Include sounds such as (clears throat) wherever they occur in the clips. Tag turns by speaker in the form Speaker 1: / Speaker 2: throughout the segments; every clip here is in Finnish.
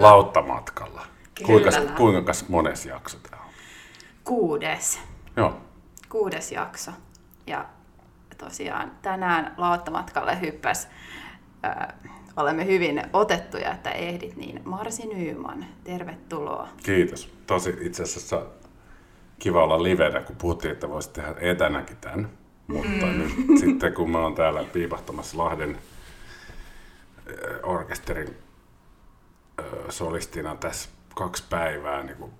Speaker 1: Kyllä.
Speaker 2: Lauttamatkalla. Kuinka,
Speaker 1: Kyllä.
Speaker 2: kuinka mones jakso tämä on?
Speaker 1: Kuudes.
Speaker 2: Joo.
Speaker 1: Kuudes jakso. Ja tosiaan tänään lauttamatkalle hyppäs. Äh, olemme hyvin otettuja, että ehdit, niin Marsi Nyyman, tervetuloa.
Speaker 2: Kiitos. Tosi itse asiassa kiva olla livenä, kun puhuttiin, että voisi tehdä etänäkin tämän. Mutta mm. nyt sitten kun mä oon täällä piipahtamassa Lahden orkesterin solistina tässä kaksi päivää niin kuin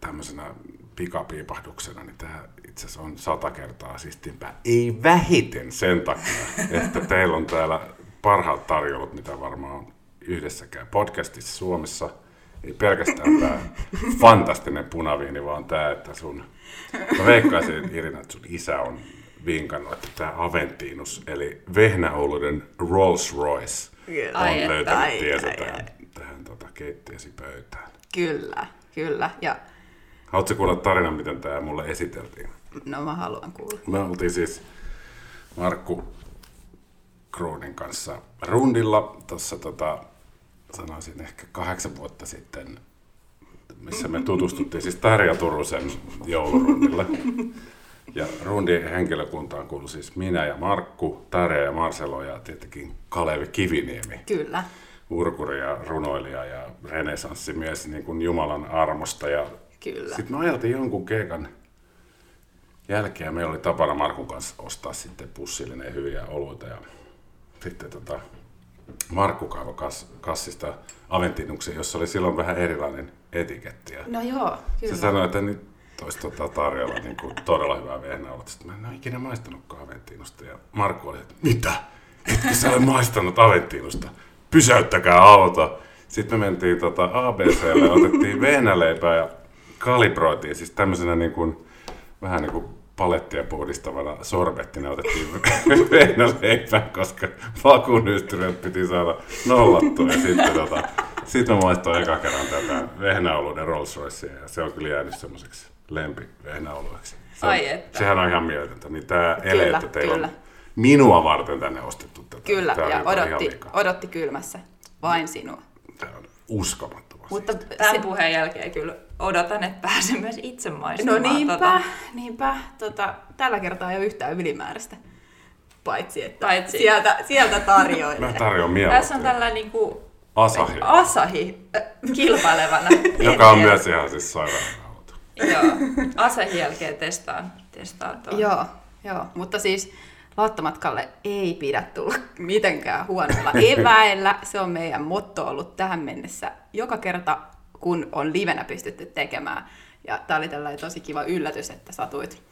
Speaker 2: tämmöisenä pikapiipahduksena, niin tämä itse asiassa on sata kertaa siistimpää. Ei vähiten sen takia, (laughs) että teillä on täällä parhaat tarjoulut, mitä varmaan on yhdessäkään podcastissa Suomessa. Ei pelkästään tämä (laughs) fantastinen punaviini, vaan tämä, että sun... Mä veikkaisin, Irina, että sun isä on vinkannut, että tämä Aventinus, eli vehnäoluiden Rolls Royce, on
Speaker 1: Ai
Speaker 2: löytänyt
Speaker 1: ai, ai,
Speaker 2: tähän,
Speaker 1: ai.
Speaker 2: Tähän tota, keittiösi pöytään.
Speaker 1: Kyllä, kyllä. Ja
Speaker 2: Haluatko kuulla tarinan, miten tämä mulle esiteltiin?
Speaker 1: no mä haluan kuulla.
Speaker 2: Me oltiin siis Markku Kruunin kanssa rundilla tuossa tota, sanoisin ehkä kahdeksan vuotta sitten, missä me tutustuttiin siis Tarja Turusen joulurundille. Ja rundin henkilökuntaan kuului siis minä ja Markku, Tarja ja Marcelo ja tietenkin Kalevi Kiviniemi,
Speaker 1: Kyllä.
Speaker 2: Urkuri ja runoilija ja renesanssimies niin kuin Jumalan armosta. Ja
Speaker 1: Kyllä.
Speaker 2: sitten me ajeltiin jonkun keikan jälkeen. Meillä oli tapana Markun kanssa ostaa sitten pussillinen hyviä oluita. Ja sitten tota, Markku kaivoi kas, kassista Aventinuksen, jossa oli silloin vähän erilainen etiketti. Ja
Speaker 1: No joo, kyllä.
Speaker 2: se sanoi, että nyt olisi tota tarjolla niin kuin todella hyvää vehnäolutta. Sitten mä en ole ikinä maistanutkaan Aventinusta. Ja Markku oli, että mitä? Etkö sä ole maistanut Aventinusta? Pysäyttäkää auto. Sitten me mentiin tota ABClle, otettiin vehnäleipää ja kalibroitiin. Siis tämmöisenä niin kuin, vähän niin kuin palettia puhdistavana sorbettina otettiin (laughs) vehnäleipää, koska vakuunystyrät piti saada nollattua. Ja sitten tota, sitten mä maistoin eka kerran tätä vehnäoluiden Rolls Roycea ja se on kyllä jäänyt semmoiseksi lempi vehnäolueeksi. Se,
Speaker 1: Ai että.
Speaker 2: Sehän on ihan mieletöntä. Niin
Speaker 1: Kyllä,
Speaker 2: ele, että teillä
Speaker 1: kyllä.
Speaker 2: on minua varten tänne ostettu.
Speaker 1: Kyllä,
Speaker 2: on
Speaker 1: ja odotti, odotti kylmässä. Vain sinua.
Speaker 2: Tää on uskomattoman
Speaker 1: Mutta
Speaker 3: Tämän
Speaker 1: se,
Speaker 3: puheen jälkeen kyllä odotan, että pääsen myös itse
Speaker 1: no
Speaker 3: maistamaan.
Speaker 1: niinpä,
Speaker 3: Tota.
Speaker 1: niinpä. Tota, tällä kertaa ei ole yhtään ylimääräistä. Paitsi, että
Speaker 3: Paitsi-
Speaker 1: Sieltä, sieltä tarjoilee. (laughs)
Speaker 2: Mä tarjoan
Speaker 3: Tässä on
Speaker 2: mieluusti
Speaker 3: tällä niinku
Speaker 2: Asahi,
Speaker 3: Asahi kilpailevana. (laughs)
Speaker 2: joka on myös ihan siis sairaan.
Speaker 3: Joo, Asahin jälkeen testaan, testaan tuon.
Speaker 1: Joo, joo, mutta siis lauttamatkalle ei pidä tulla (laughs) mitenkään huonoilla (laughs) eväillä. Se on meidän motto ollut tähän mennessä joka kerta, kun on livenä pystytty tekemään. Ja tämä oli tällainen tosi kiva yllätys, että satuit.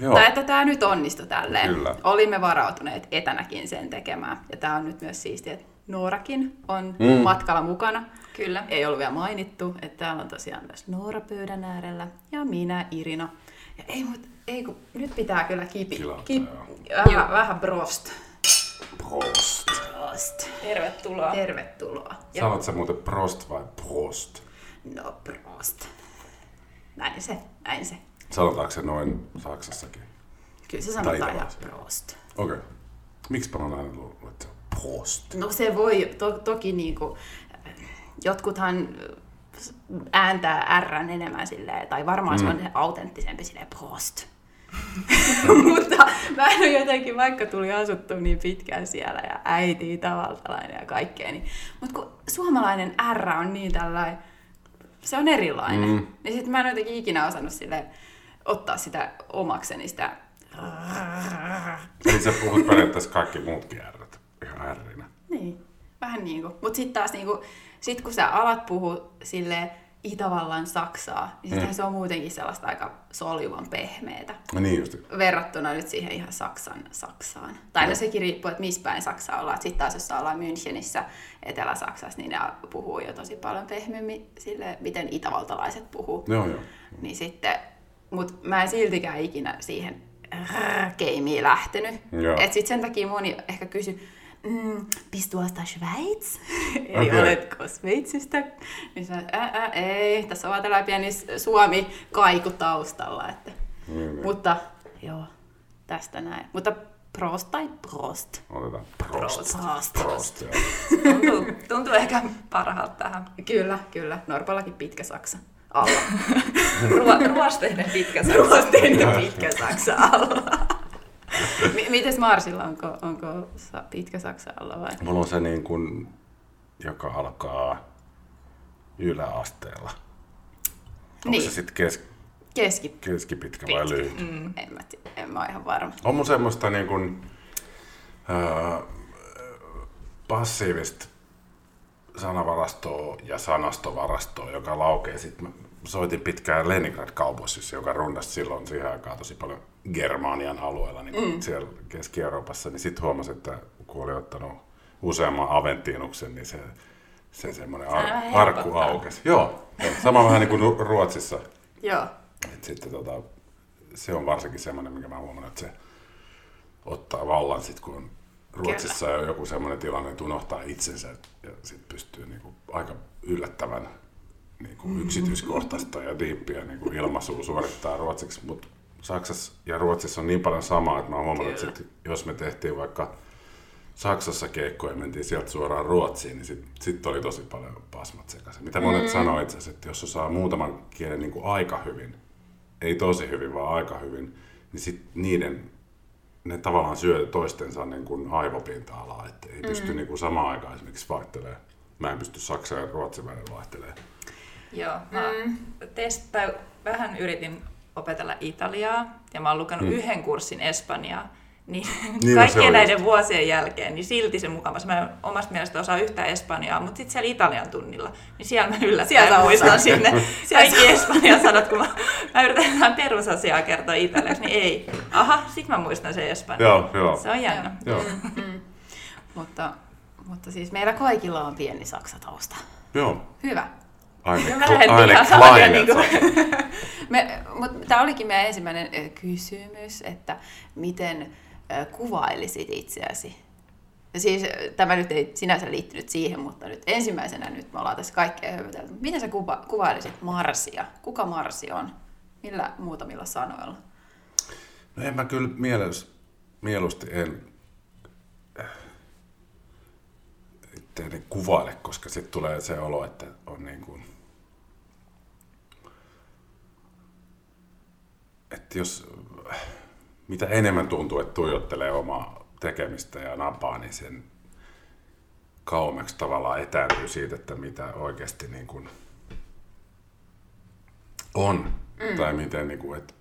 Speaker 2: Joo.
Speaker 1: Tai että tämä nyt onnistui tälleen.
Speaker 2: Kyllä.
Speaker 1: Olimme varautuneet etänäkin sen tekemään. Ja tämä on nyt myös siistiä, että Noorakin on
Speaker 2: Mm.
Speaker 1: matkalla mukana.
Speaker 3: Kyllä.
Speaker 1: Ei ollut vielä mainittu, että täällä on tosiaan myös Noora pöydän äärellä ja minä, Irina. Ja ei, mut, ei kun, nyt pitää kyllä kipi.
Speaker 2: Kilata,
Speaker 1: Kip, vähän, vähän brost.
Speaker 2: Prost.
Speaker 1: Prost.
Speaker 3: Tervetuloa.
Speaker 1: Tervetuloa. Ja,
Speaker 2: Sanot sä muuten prost vai prost?
Speaker 1: no prost. Näin se, näin se.
Speaker 2: Sanotaanko se noin Saksassakin?
Speaker 1: Kyllä se sanotaan ihan prost.
Speaker 2: Okei. Okay. Miksi mä oon aina luullut, että se on prost?
Speaker 1: No se voi to, toki niinku, jotkuthan ääntää R enemmän silleen, tai varmaan mm. se on autenttisempi silleen prost. (laughs) Mutta mä en ole jotenkin, vaikka tuli asuttu niin pitkään siellä ja äiti itävaltalainen ja kaikkea, niin, mutta kun suomalainen R on niin tällainen, se on erilainen,
Speaker 2: Mm.
Speaker 1: niin sitten mä en jotenkin ikinä osannut sille ottaa sitä omakseni sitä
Speaker 2: Eli sä puhut periaatteessa kaikki muutkin ärrät ihan ärrinä.
Speaker 1: Niin, vähän niin kuin. Mutta sitten taas niin kuin, sit kun sä alat puhua sille Itävallan Saksaa, niin
Speaker 2: Mm.
Speaker 1: se on muutenkin sellaista aika soljuvan pehmeetä.
Speaker 2: No niin justi.
Speaker 1: Verrattuna nyt siihen ihan Saksan Saksaan. Tai no sekin riippuu, että missä päin Saksaa ollaan. Sitten taas jos ollaan Münchenissä, Etelä-Saksassa, niin ne puhuu jo tosi paljon pehmeämmin sille, miten itävaltalaiset puhuu.
Speaker 2: Joo, joo.
Speaker 1: Niin sitten, mut mä en siltikään ikinä siihen keimiin lähtenyt.
Speaker 2: Joo.
Speaker 1: Et sit sen takia moni ehkä kysy, mm, bist du aus der Schweiz? Eli
Speaker 2: Okei.
Speaker 1: oletko Sveitsistä? Niin sanoin, ää, ää, ei, tässä on vaan tällainen pieni Suomi-kaiku taustalla. Että.
Speaker 2: Niin, niin.
Speaker 1: Mutta joo, tästä näin. Mutta Prost tai Prost?
Speaker 2: Otetaan prost.
Speaker 1: Prost.
Speaker 2: Prost, joo.
Speaker 3: Tuntuu, (laughs) tuntuu ehkä parhaalta tähän.
Speaker 1: Kyllä, kyllä. Norpallakin pitkä saksa alla. (laughs)
Speaker 3: Ruo- ruosteinen pitkä saksa.
Speaker 1: Ruosteinen pitkä saksa alla. (laughs) (laughs) M- mites Marsilla, onko, onko pitkä saksa alla vai?
Speaker 2: Mulla on se niin kuin, joka alkaa yläasteella. Onko
Speaker 1: Niin.
Speaker 2: se sitten kes,
Speaker 1: Keski...
Speaker 2: keskipitkä vai lyhyt?
Speaker 1: Mm. En, mä tiedä, en mä ole ihan varma.
Speaker 2: On mun semmoista niin kuin, ää, passiivista sanavarastoa ja sanastovarastoa, joka laukee. Sitten soitin pitkään Leningrad kaupoissa, joka rundasi silloin siihen aikaan tosi paljon Germanian alueella, niin mm. siellä Keski-Euroopassa, niin sitten huomasin, että kun oli ottanut useamman Aventinuksen, niin se, se semmoinen ar- arkku aukesi. Joo, sama vähän niin kuin Ru- Ruotsissa.
Speaker 1: Joo.
Speaker 2: Et sitten tota, se on varsinkin semmoinen, mikä mä huomannut, että se ottaa vallan sit, kun on Ruotsissa on joku semmoinen tilanne, että unohtaa itsensä ja sitten pystyy niinku aika yllättävän niinku yksityiskohtaista ja diippiä niinku ilmaisua suorittaa ruotsiksi, mutta Saksassa ja Ruotsissa on niin paljon samaa, että mä huomannut, että
Speaker 1: Kyllä.
Speaker 2: sit, jos me tehtiin vaikka Saksassa keikkoja ja mentiin sieltä suoraan Ruotsiin, niin sitten sit oli tosi paljon pasmat sekaisin. Mitä monet mm. sanoo itse asiassa, että jos osaa muutaman kielen niin kuin aika hyvin, ei tosi hyvin, vaan aika hyvin, niin sit niiden, ne tavallaan syö toistensa niin kuin aivopinta-alaa, että ei pysty niin kuin samaan aikaan esimerkiksi vaihtelemaan. Mä en pysty saksan ja ruotsin välillä vaihtelemaan.
Speaker 3: Joo, mä test, tai vähän yritin opetella italiaa ja mä oon lukenut mm. yhden kurssin espanjaa. (laughs) Niin,
Speaker 2: Niin, no
Speaker 3: kaikkien näiden
Speaker 2: just.
Speaker 3: vuosien jälkeen, niin silti se mukavasti. Mä en omasta mielestä osaa yhtään espanjaa, mutta sitten siellä italian tunnilla, niin siellä mä
Speaker 1: Siellä
Speaker 3: yllättäen
Speaker 1: sä
Speaker 3: muistan sinne
Speaker 1: Siellä (laughs)
Speaker 3: kaikki espanjan sanat, kun mä, mä yritän jotain perusasiaa kertoa italiaksi, niin ei. Aha, sit mä muistan sen espanjan.
Speaker 2: Joo, joo.
Speaker 3: Se on jännä.
Speaker 2: joo.
Speaker 1: Mutta, mutta siis meillä kaikilla on pieni saksatausta.
Speaker 2: joo.
Speaker 1: Hyvä.
Speaker 2: Aine,
Speaker 3: tien
Speaker 2: Kleinen.
Speaker 3: niinku- (laughs)
Speaker 1: Me, mutta tämä olikin meidän ensimmäinen kysymys, että miten kuvailisit itseäsi? Ja siis tämä nyt ei sinänsä liittynyt siihen, mutta nyt ensimmäisenä nyt me ollaan tässä kaikkea hövytelty. Miten sä kuva, kuvailisit Marsia? Kuka Marsi on? Millä muutamilla sanoilla?
Speaker 2: No en mä kyllä mielus, mieluusti en itteeni kuvaile, koska sitten tulee se olo, että on niin kuin, että jos mitä enemmän tuntuu, että tuijottelee omaa tekemistä ja napaa, niin sen kauemmaksi tavallaan etääntyy siitä, että mitä oikeasti niin kuin on. Mm. Tai miten, niin kuin, että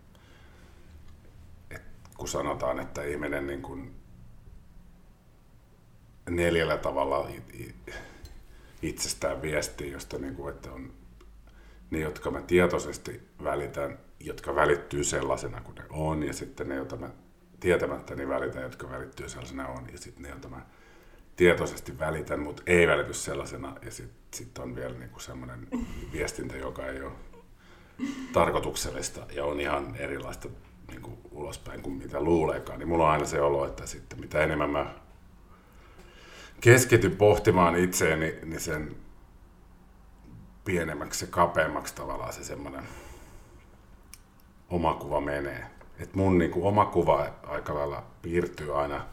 Speaker 2: kun sanotaan, että ihminen niin kuin neljällä tavalla itsestään viestii, josta niin kuin, että on ne, jotka mä tietoisesti välitän, jotka välittyy sellaisena kuin ne on, ja sitten ne, joita mä tietämättäni välitän, jotka välittyy sellaisena on, ja sitten ne, joita mä tietoisesti välitän, mutta ei välity sellaisena, ja sitten sit on vielä niin kuin semmoinen viestintä, joka ei ole tarkoituksellista ja on ihan erilaista niin kuin ulospäin kuin mitä luuleekaan, niin mulla on aina se olo, että sitten mitä enemmän mä keskityn pohtimaan itseäni, niin sen pienemmäksi ja kapeammaksi tavallaan se semmoinen oma kuva menee. Et mun niin kuin, oma kuva aika lailla piirtyy aina,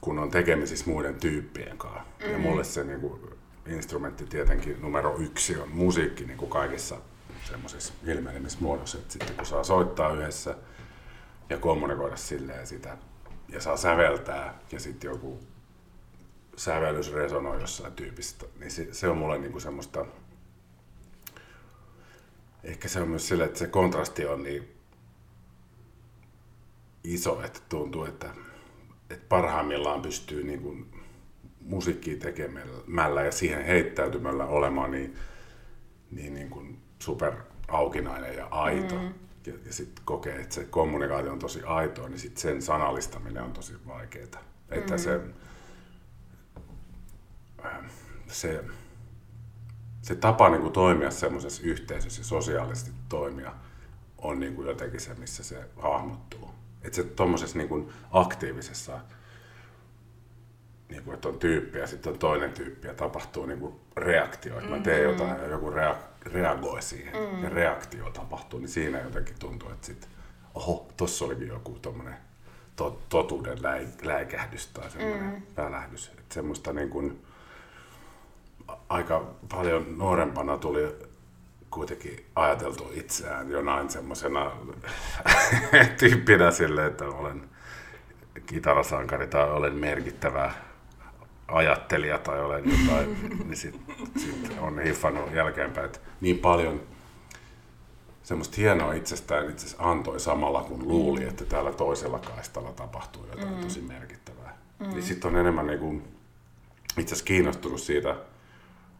Speaker 2: kun on tekemisissä muiden tyyppien kanssa. Mm-hmm. Ja mulle se niin kuin, instrumentti tietenkin numero yksi on musiikki niin kuin kaikissa semmoisissa ilmenemissä muodossa. Että sitten kun saa soittaa yhdessä ja kommunikoida silleen sitä ja saa säveltää ja sitten joku sävellys resonoi jossain tyypistä, niin se, se on mulle niinku semmoista, ehkä se on myös sille, että se kontrasti on niin iso, että tuntuu, että, että parhaimmillaan pystyy niin kuin musiikkia tekemällä ja siihen heittäytymällä olemaan niin, niin, niin kuin super aukinainen ja aito. Mm. Ja, ja sitten kokee, että se kommunikaatio on tosi aitoa, niin sit sen sanallistaminen on tosi vaikeaa. Että se, se, se tapa niin kuin toimia semmoisessa yhteisössä ja sosiaalisesti toimia on niin kuin jotenkin se, missä se hahmottuu. Että se tuommoisessa niin kuin aktiivisessa, niin kuin, että on tyyppi ja sitten on toinen tyyppi ja tapahtuu niin kuin reaktio. Että mä teen jotain ja joku rea- reagoi siihen mm. ja reaktio tapahtuu, niin siinä jotenkin tuntuu, että sitten, oho, tossa olikin joku tommonen to, totuuden läi, läikähdys tai semmoinen mm. välähdys. Että semmoista niin kuin, aika paljon nuorempana tuli kuitenkin ajateltu itseään jonain semmoisena (laughs) tyyppinä sille, että olen kitarasankari tai olen merkittävä ajattelija tai olen jotain, (laughs) niin sitten sit on hiffannut jälkeenpäin, että niin paljon semmoista hienoa itsestään itse asiassa antoi samalla, kun luuli, mm. että täällä toisella kaistalla tapahtuu jotain mm. tosi merkittävää. Mm. Niin sitten on enemmän niin kuin, itse asiassa kiinnostunut siitä,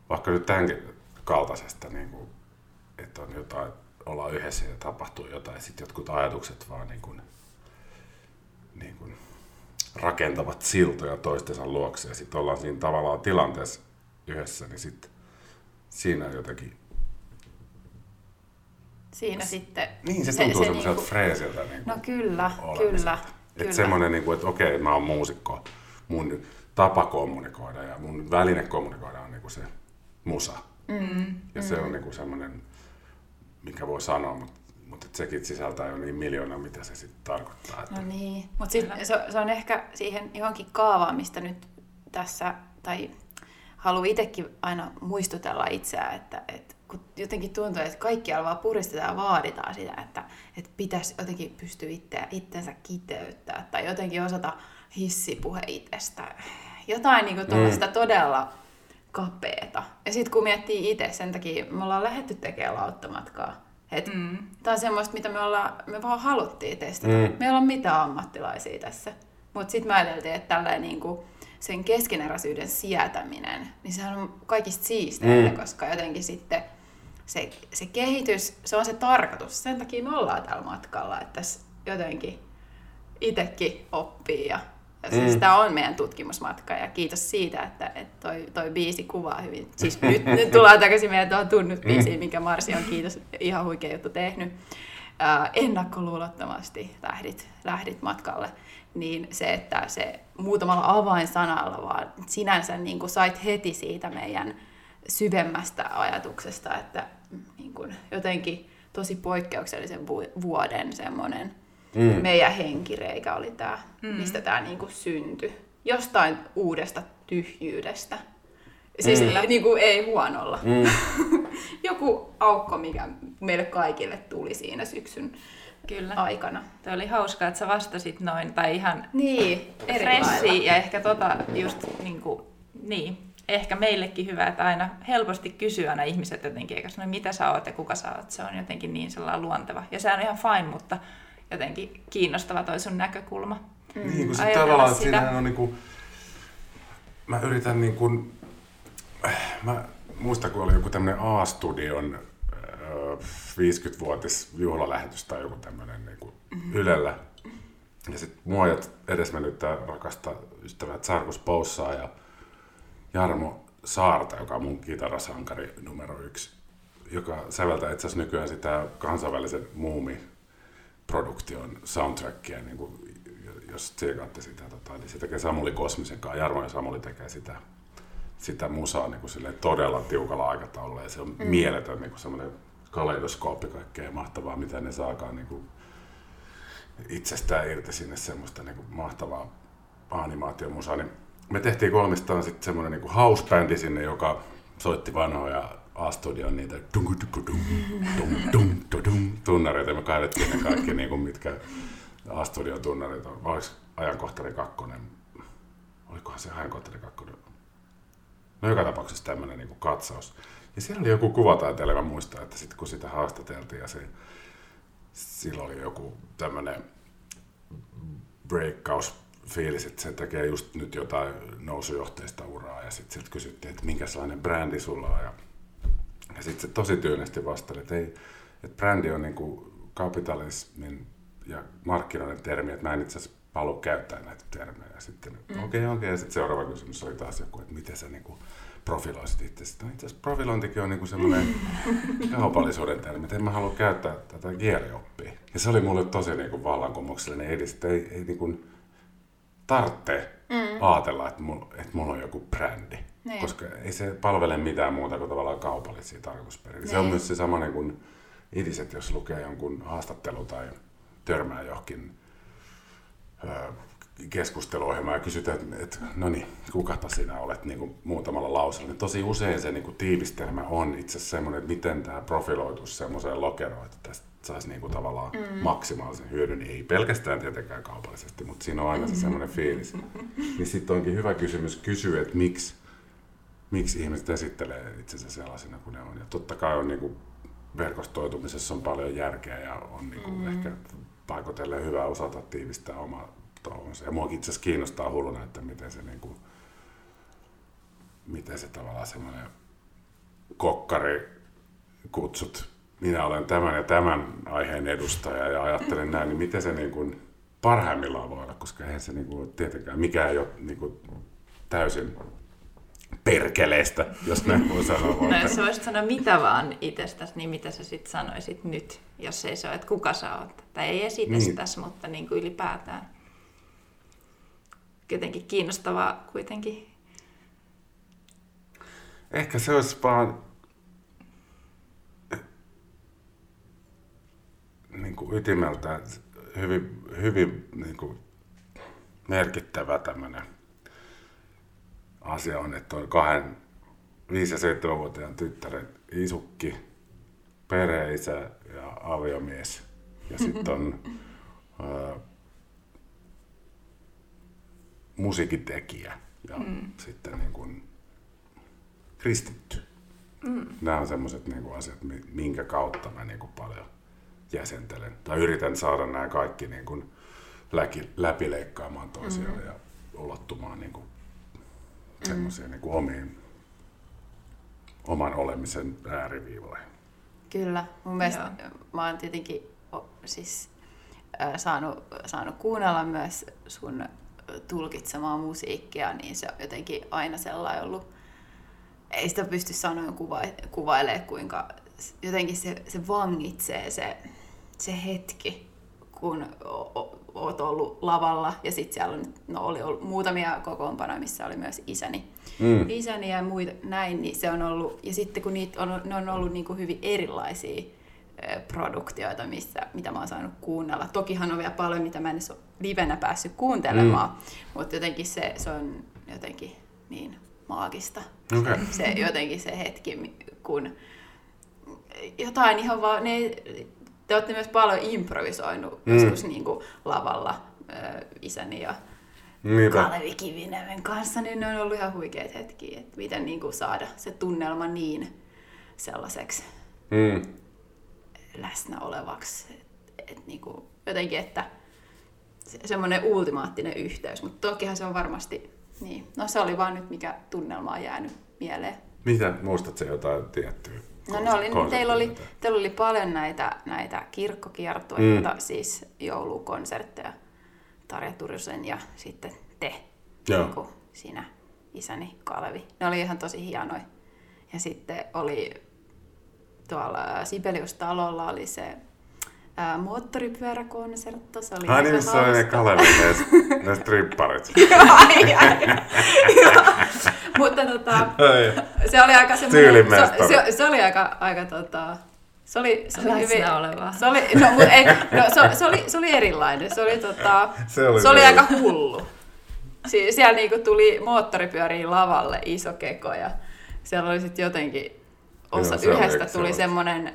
Speaker 2: vaikka nyt tämänkin kaltaisesta, niin kuin, että on jotain, ollaan yhdessä ja tapahtuu jotain, ja sitten jotkut ajatukset vaan niin kuin, niin kuin, rakentavat siltoja toistensa luokse, ja sitten ollaan siinä tavallaan tilanteessa yhdessä, niin sitten siinä jotenkin
Speaker 1: siinä sitten...
Speaker 2: Niin, se, se tuntuu se, semmoiselta niinku... freesiltä. Niin
Speaker 1: no kyllä, kyllä.
Speaker 2: Että semmoinen, niin kuin, että okei, mä oon muusikko, mun tapa kommunikoida ja mun väline kommunikoida on niin kuin se musa. Mm, ja mm. se on mm. niin kuin semmoinen, mikä voi sanoa, mutta mutta sekin sisältää jo niin miljoona, mitä se sitten tarkoittaa. Että...
Speaker 1: No niin, mutta se, se on ehkä siihen johonkin kaavaan, mistä nyt tässä, tai haluan itsekin aina muistutella itseään, että, että kun jotenkin tuntuu, että kaikkialla vaan puristetaan ja vaaditaan sitä, että, että pitäisi jotenkin pystyä itseä, itsensä kiteyttää tai jotenkin osata hissipuhe itsestä. Jotain niin kuin mm. todella kapeeta. Ja sitten kun miettii itse, sen takia me ollaan lähdetty tekemään lauttamatkaa. Et mm. Tämä on semmoista, mitä me, ollaan, me vaan haluttiin testata. Mm. Me ei olla mitään ammattilaisia tässä. Mutta sitten mä ajattelin, että tälleen niin kuin sen keskeneräisyyden sietäminen, niin sehän on kaikista siisteintä, mm. koska jotenkin sitten se, se kehitys, se on se tarkoitus. Sen takia me ollaan täällä matkalla, että tässä jotenkin itsekin oppii ja siis mm. tämä on meidän tutkimusmatka ja kiitos siitä, että, että toi, toi biisi kuvaa hyvin. Siis nyt, nyt tullaan takaisin meidän tuohon tunnut biisiin, minkä Marsi on kiitos ihan huikea juttu tehnyt. Äh, ennakkoluulottomasti lähdit, lähdit matkalle, niin se, että se muutamalla avainsanalla vaan sinänsä niin kuin sait heti siitä meidän syvemmästä ajatuksesta, että niin kuin jotenkin tosi poikkeuksellisen vuoden semmoinen mm. meidän henkireikä oli tämä, mm. mistä tämä niinku syntyi. Jostain uudesta tyhjyydestä. Siis mm. niinku, ei huonolla. Mm. (laughs) Joku aukko, mikä meille kaikille tuli siinä syksyn Kyllä. aikana.
Speaker 3: Tuo oli hauskaa, että sä vastasit noin, tai ihan
Speaker 1: niin,
Speaker 3: fressi ja ehkä tota just niin kuin, niin, ehkä meillekin hyvä, että aina helposti kysyy aina ihmiset jotenkin, eikä no mitä sä oot ja kuka sä oot, se on jotenkin niin sellainen luonteva. Ja se on ihan fine, mutta jotenkin kiinnostava toi sun näkökulma.
Speaker 2: Mm. Niin, kun se tavallaan, sitä. että on niin kuin, mä yritän niin kuin, mä muistan, kun oli joku tämmöinen A-studion 50-vuotis juhlalähetys tai joku tämmöinen niin kuin mm-hmm. Ylellä. Ja sitten mua edesmennyttä rakasta ystävää Sarkus Poussaa ja Jarmo Saarta, joka on mun kitarasankari numero yksi, joka säveltää itse asiassa nykyään sitä kansainvälisen muumi produktion soundtrackia, niin kuin, jos tsekaatte sitä, tota, niin se tekee Samuli Kosmisen kanssa. Jarmo ja Samuli tekee sitä, sitä musaa niin kuin todella tiukalla aikataululla ja se on mm. mieletön niin semmoinen kaleidoskooppi kaikkea mahtavaa, mitä ne saakaan niin kuin itsestään irti sinne semmoista niin kuin mahtavaa animaatiomusaa. Niin me tehtiin kolmistaan sitten semmoinen niin house-bändi sinne, joka soitti vanhoja A-studion niitä tunnareita, ja me kaivettiin ne kaikki, niin kuin mitkä A-studion tunnarit on. Oliko ajankohtari kakkonen? Olikohan se ajankohtari kakkonen? No joka tapauksessa tämmöinen niin katsaus. Ja siellä oli joku kuvataiteilija, mä muistan, että sitten kun sitä haastateltiin ja se, silloin oli joku tämmöinen breakkaus fiilis, että se tekee just nyt jotain nousujohteista uraa ja sitten sit kysyttiin, että minkälainen brändi sulla on ja ja sitten se tosi tyynesti vastasi, että, ei, että brändi on niin kuin kapitalismin ja markkinoiden termi, että mä en itse asiassa halua käyttää näitä termejä. Sitten okei, mm. okei, okay, okay. ja sitten seuraava kysymys oli taas joku, että miten sä niin kuin profiloisit itse. No itse asiassa profilointikin on niin semmoinen (laughs) kaupallisuuden termi, että en mä halua käyttää tätä kielioppia. Ja se oli mulle tosi niin kuin vallankumouksellinen edistä. Ei, ei niin kuin tarvitse mm. ajatella, että mulla, että mulla on joku brändi. Niin. Koska ei se palvele mitään muuta kuin tavallaan kaupallisia tarkoitusperiä. Niin. Se on niin. myös se sama niin kuin idiset, jos lukee jonkun haastattelu tai törmää johonkin ö, keskusteluohjelma ja kysytään, että, että no niin, kukapa sinä olet niin kuin muutamalla lauseella. Niin tosi usein se niin kuin tiivistelmä on itse asiassa semmoinen, että miten tämä profiloitus semmoiseen lokeroon, että tästä saisi niin kuin tavallaan mm. maksimaalisen hyödyn. Ei pelkästään tietenkään kaupallisesti, mutta siinä on aina se (laughs) semmoinen fiilis. Niin sitten onkin hyvä kysymys kysyä, että miksi, miksi ihmiset esittelee itsensä sellaisina kuin ne on. Ja totta kai on niin kuin verkostoitumisessa on paljon järkeä ja on niin kuin mm. ehkä paikotellen hyvä osata tiivistää omaa touhunsa. Ja muakin itse asiassa kiinnostaa hulluna, että miten se, niin kuin, miten se tavallaan semmoinen kokkari kutsut, minä olen tämän ja tämän aiheen edustaja ja ajattelen näin, niin miten se niin kuin parhaimmillaan voi olla, koska eihän se niin kuin, tietenkään mikään ei ole niin kuin täysin perkeleestä, jos näin voi sanoa. (laughs)
Speaker 3: No jos voisit sanoa mitä vaan itsestäsi, niin mitä sä sitten sanoisit nyt, jos ei se ole, että kuka sä oot. Tai ei esitestäsi, niin. mutta niin kuin ylipäätään. Jotenkin kiinnostavaa kuitenkin.
Speaker 2: Ehkä se olisi vaan niin kuin ytimeltä hyvin, hyvin niin kuin merkittävä tämmöinen asia on, että on kahden 5- ja 7-vuotiaan tyttären isukki, perheisä ja aviomies. Ja sitten on (laughs) ää, musiikitekijä ja mm. sitten niin kuin kristitty. Mm. Nämä on semmoiset niin asiat, minkä kautta mä niin paljon jäsentelen. Tai yritän saada nämä kaikki niin kuin läpi, läpileikkaamaan toisiaan mm. ja ulottumaan niin kuin semmoisiin niin omiin, oman olemisen ääriviivoihin.
Speaker 1: Kyllä, mun mielestä Joo. mä oon tietenkin siis, äh, saanut, saanut kuunnella myös sun tulkitsemaa musiikkia, niin se on jotenkin aina sellainen ollut, ei sitä pysty sanoen kuva, kuvailemaan, kuinka jotenkin se, se vangitsee se, se hetki, kun oot ollut lavalla ja sitten siellä on, no, oli ollut muutamia kokoonpanoja, missä oli myös isäni, mm. isäni ja muita näin, niin se on ollut, ja sitten kun niitä on, ne on ollut niin kuin hyvin erilaisia produktioita, missä, mitä mä oon saanut kuunnella. Tokihan on vielä paljon, mitä mä en ole livenä päässyt kuuntelemaan, mm. mutta jotenkin se, se on jotenkin niin maagista. Okay. Se, se, jotenkin se hetki, kun jotain ihan vaan, ne te olette myös paljon improvisoinut mm. joskus niin kuin lavalla äh, isäni ja Niinpä. Kalevi Kiviniemen kanssa, niin ne on ollut ihan huikeat hetkiä, että miten niin kuin saada se tunnelma niin sellaiseksi mm. läsnä olevaksi. Et, et niin kuin, jotenkin, että se, semmoinen ultimaattinen yhteys, mutta tokihan se on varmasti, niin. No se oli vaan nyt, mikä tunnelma on jäänyt mieleen.
Speaker 2: Mitä, muistatko jotain tiettyä
Speaker 1: No ne oli, teillä, oli, teillä oli paljon näitä, näitä kirkkokiertueita, mm. siis joulukonsertteja, Tarja Turusen ja sitten te, Joo. Niin sinä, isäni Kalevi. Ne oli ihan tosi hienoja. Ja sitten oli tuolla Sibelius-talolla oli se ää, moottoripyöräkonsertto. Se oli
Speaker 2: Ai niin, se oli ne Kalevi, ne stripparit. (laughs) (laughs)
Speaker 1: Mutta tota, se oli aika semmoinen, se, se, se, oli aika, aika tota, se oli, se oli hyvin, olevaa. Se oli, no, mut ei, no, se, se, oli, se oli erilainen, se oli, tota, se oli, se oli aika hullu. Sie, siellä niinku tuli moottoripyöriin lavalle iso keko ja siellä oli sitten jotenkin, osa, Joo, yhdestä tuli semmoinen,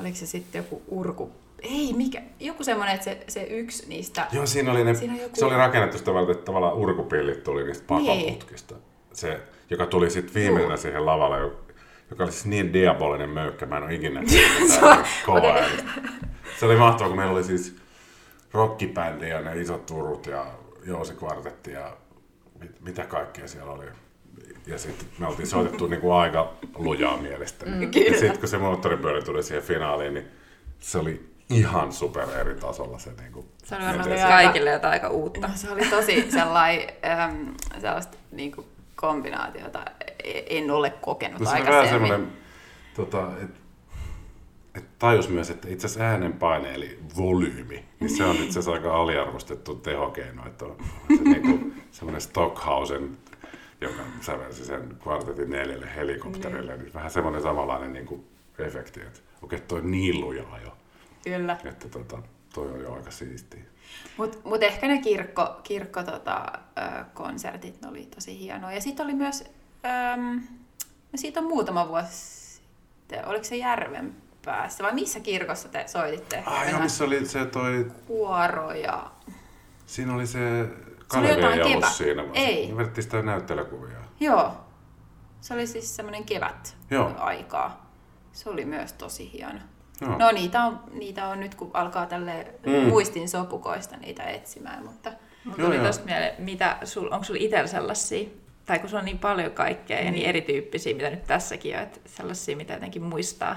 Speaker 1: oliko se sitten joku urku ei, mikä, joku semmoinen, että se, se yksi niistä...
Speaker 2: Joo, siinä oli, ne, siinä joku... se oli rakennettu sitä varten, että tavallaan urkupillit tuli niistä papaputkista. Niin. Se, joka tuli sitten viimeisenä siihen lavalle, joka oli siis niin diabolinen möykkä, mä en ole ikinä (laughs) kova Se oli mahtavaa, kun meillä oli siis rockibändi ja ne isot turut ja Jousi kvartetti ja mit, mitä kaikkea siellä oli. Ja sitten me oltiin soitettu niinku aika lujaa mielestäni. Mm, ja sitten kun se moottoripyörä tuli siihen finaaliin, niin se oli ihan super eri tasolla se niin
Speaker 3: Se oli varmaan kaikille jotain aika uutta.
Speaker 1: No, se oli tosi sellainen, ähm, sellaista niin kuin kombinaatiota en ole kokenut no, se aikaisemmin. Se on vähän
Speaker 2: tota, että et tajus myös, että itse asiassa äänenpaine eli volyymi, niin se on itse asiassa aika aliarvostettu tehokeino, että on se niinku, semmoinen Stockhausen, joka sävelsi sen kvartetin neljälle helikopterille, niin vähän semmoinen samanlainen niinku efekti, että okei, toi niin lujaa jo.
Speaker 1: Kyllä.
Speaker 2: Että tota, toi on jo aika siistiä.
Speaker 1: Mutta mut ehkä ne kirkko, kirkko tota, ö, konsertit ne oli tosi hienoja. Ja sitten oli myös, äm, no siitä on muutama vuosi sitten, oliko se Järven päässä vai missä kirkossa te soititte?
Speaker 2: Ah, joo, missä oli se toi,
Speaker 1: Kuoro ja...
Speaker 2: siinä oli se
Speaker 1: Se
Speaker 2: Kalevi
Speaker 1: jotain
Speaker 2: ei ollut
Speaker 1: kevät.
Speaker 2: siinä. vaan
Speaker 1: Ei.
Speaker 2: Vedettiin sitä näyttelykuvia.
Speaker 1: Joo. Se oli siis semmoinen kevät
Speaker 2: Joo.
Speaker 1: aikaa. Se oli myös tosi hieno.
Speaker 2: Joo.
Speaker 1: No niitä on, niitä on nyt, kun alkaa tälle
Speaker 2: Mm.
Speaker 1: muistin sopukoista niitä etsimään, mutta
Speaker 3: Mulla tuli
Speaker 2: joo.
Speaker 3: tosta mieleen, mitä sul, onko sulla itsellä sellaisia, tai kun sulla on niin paljon kaikkea ja niin erityyppisiä, mitä nyt tässäkin on, että sellaisia, mitä jotenkin muistaa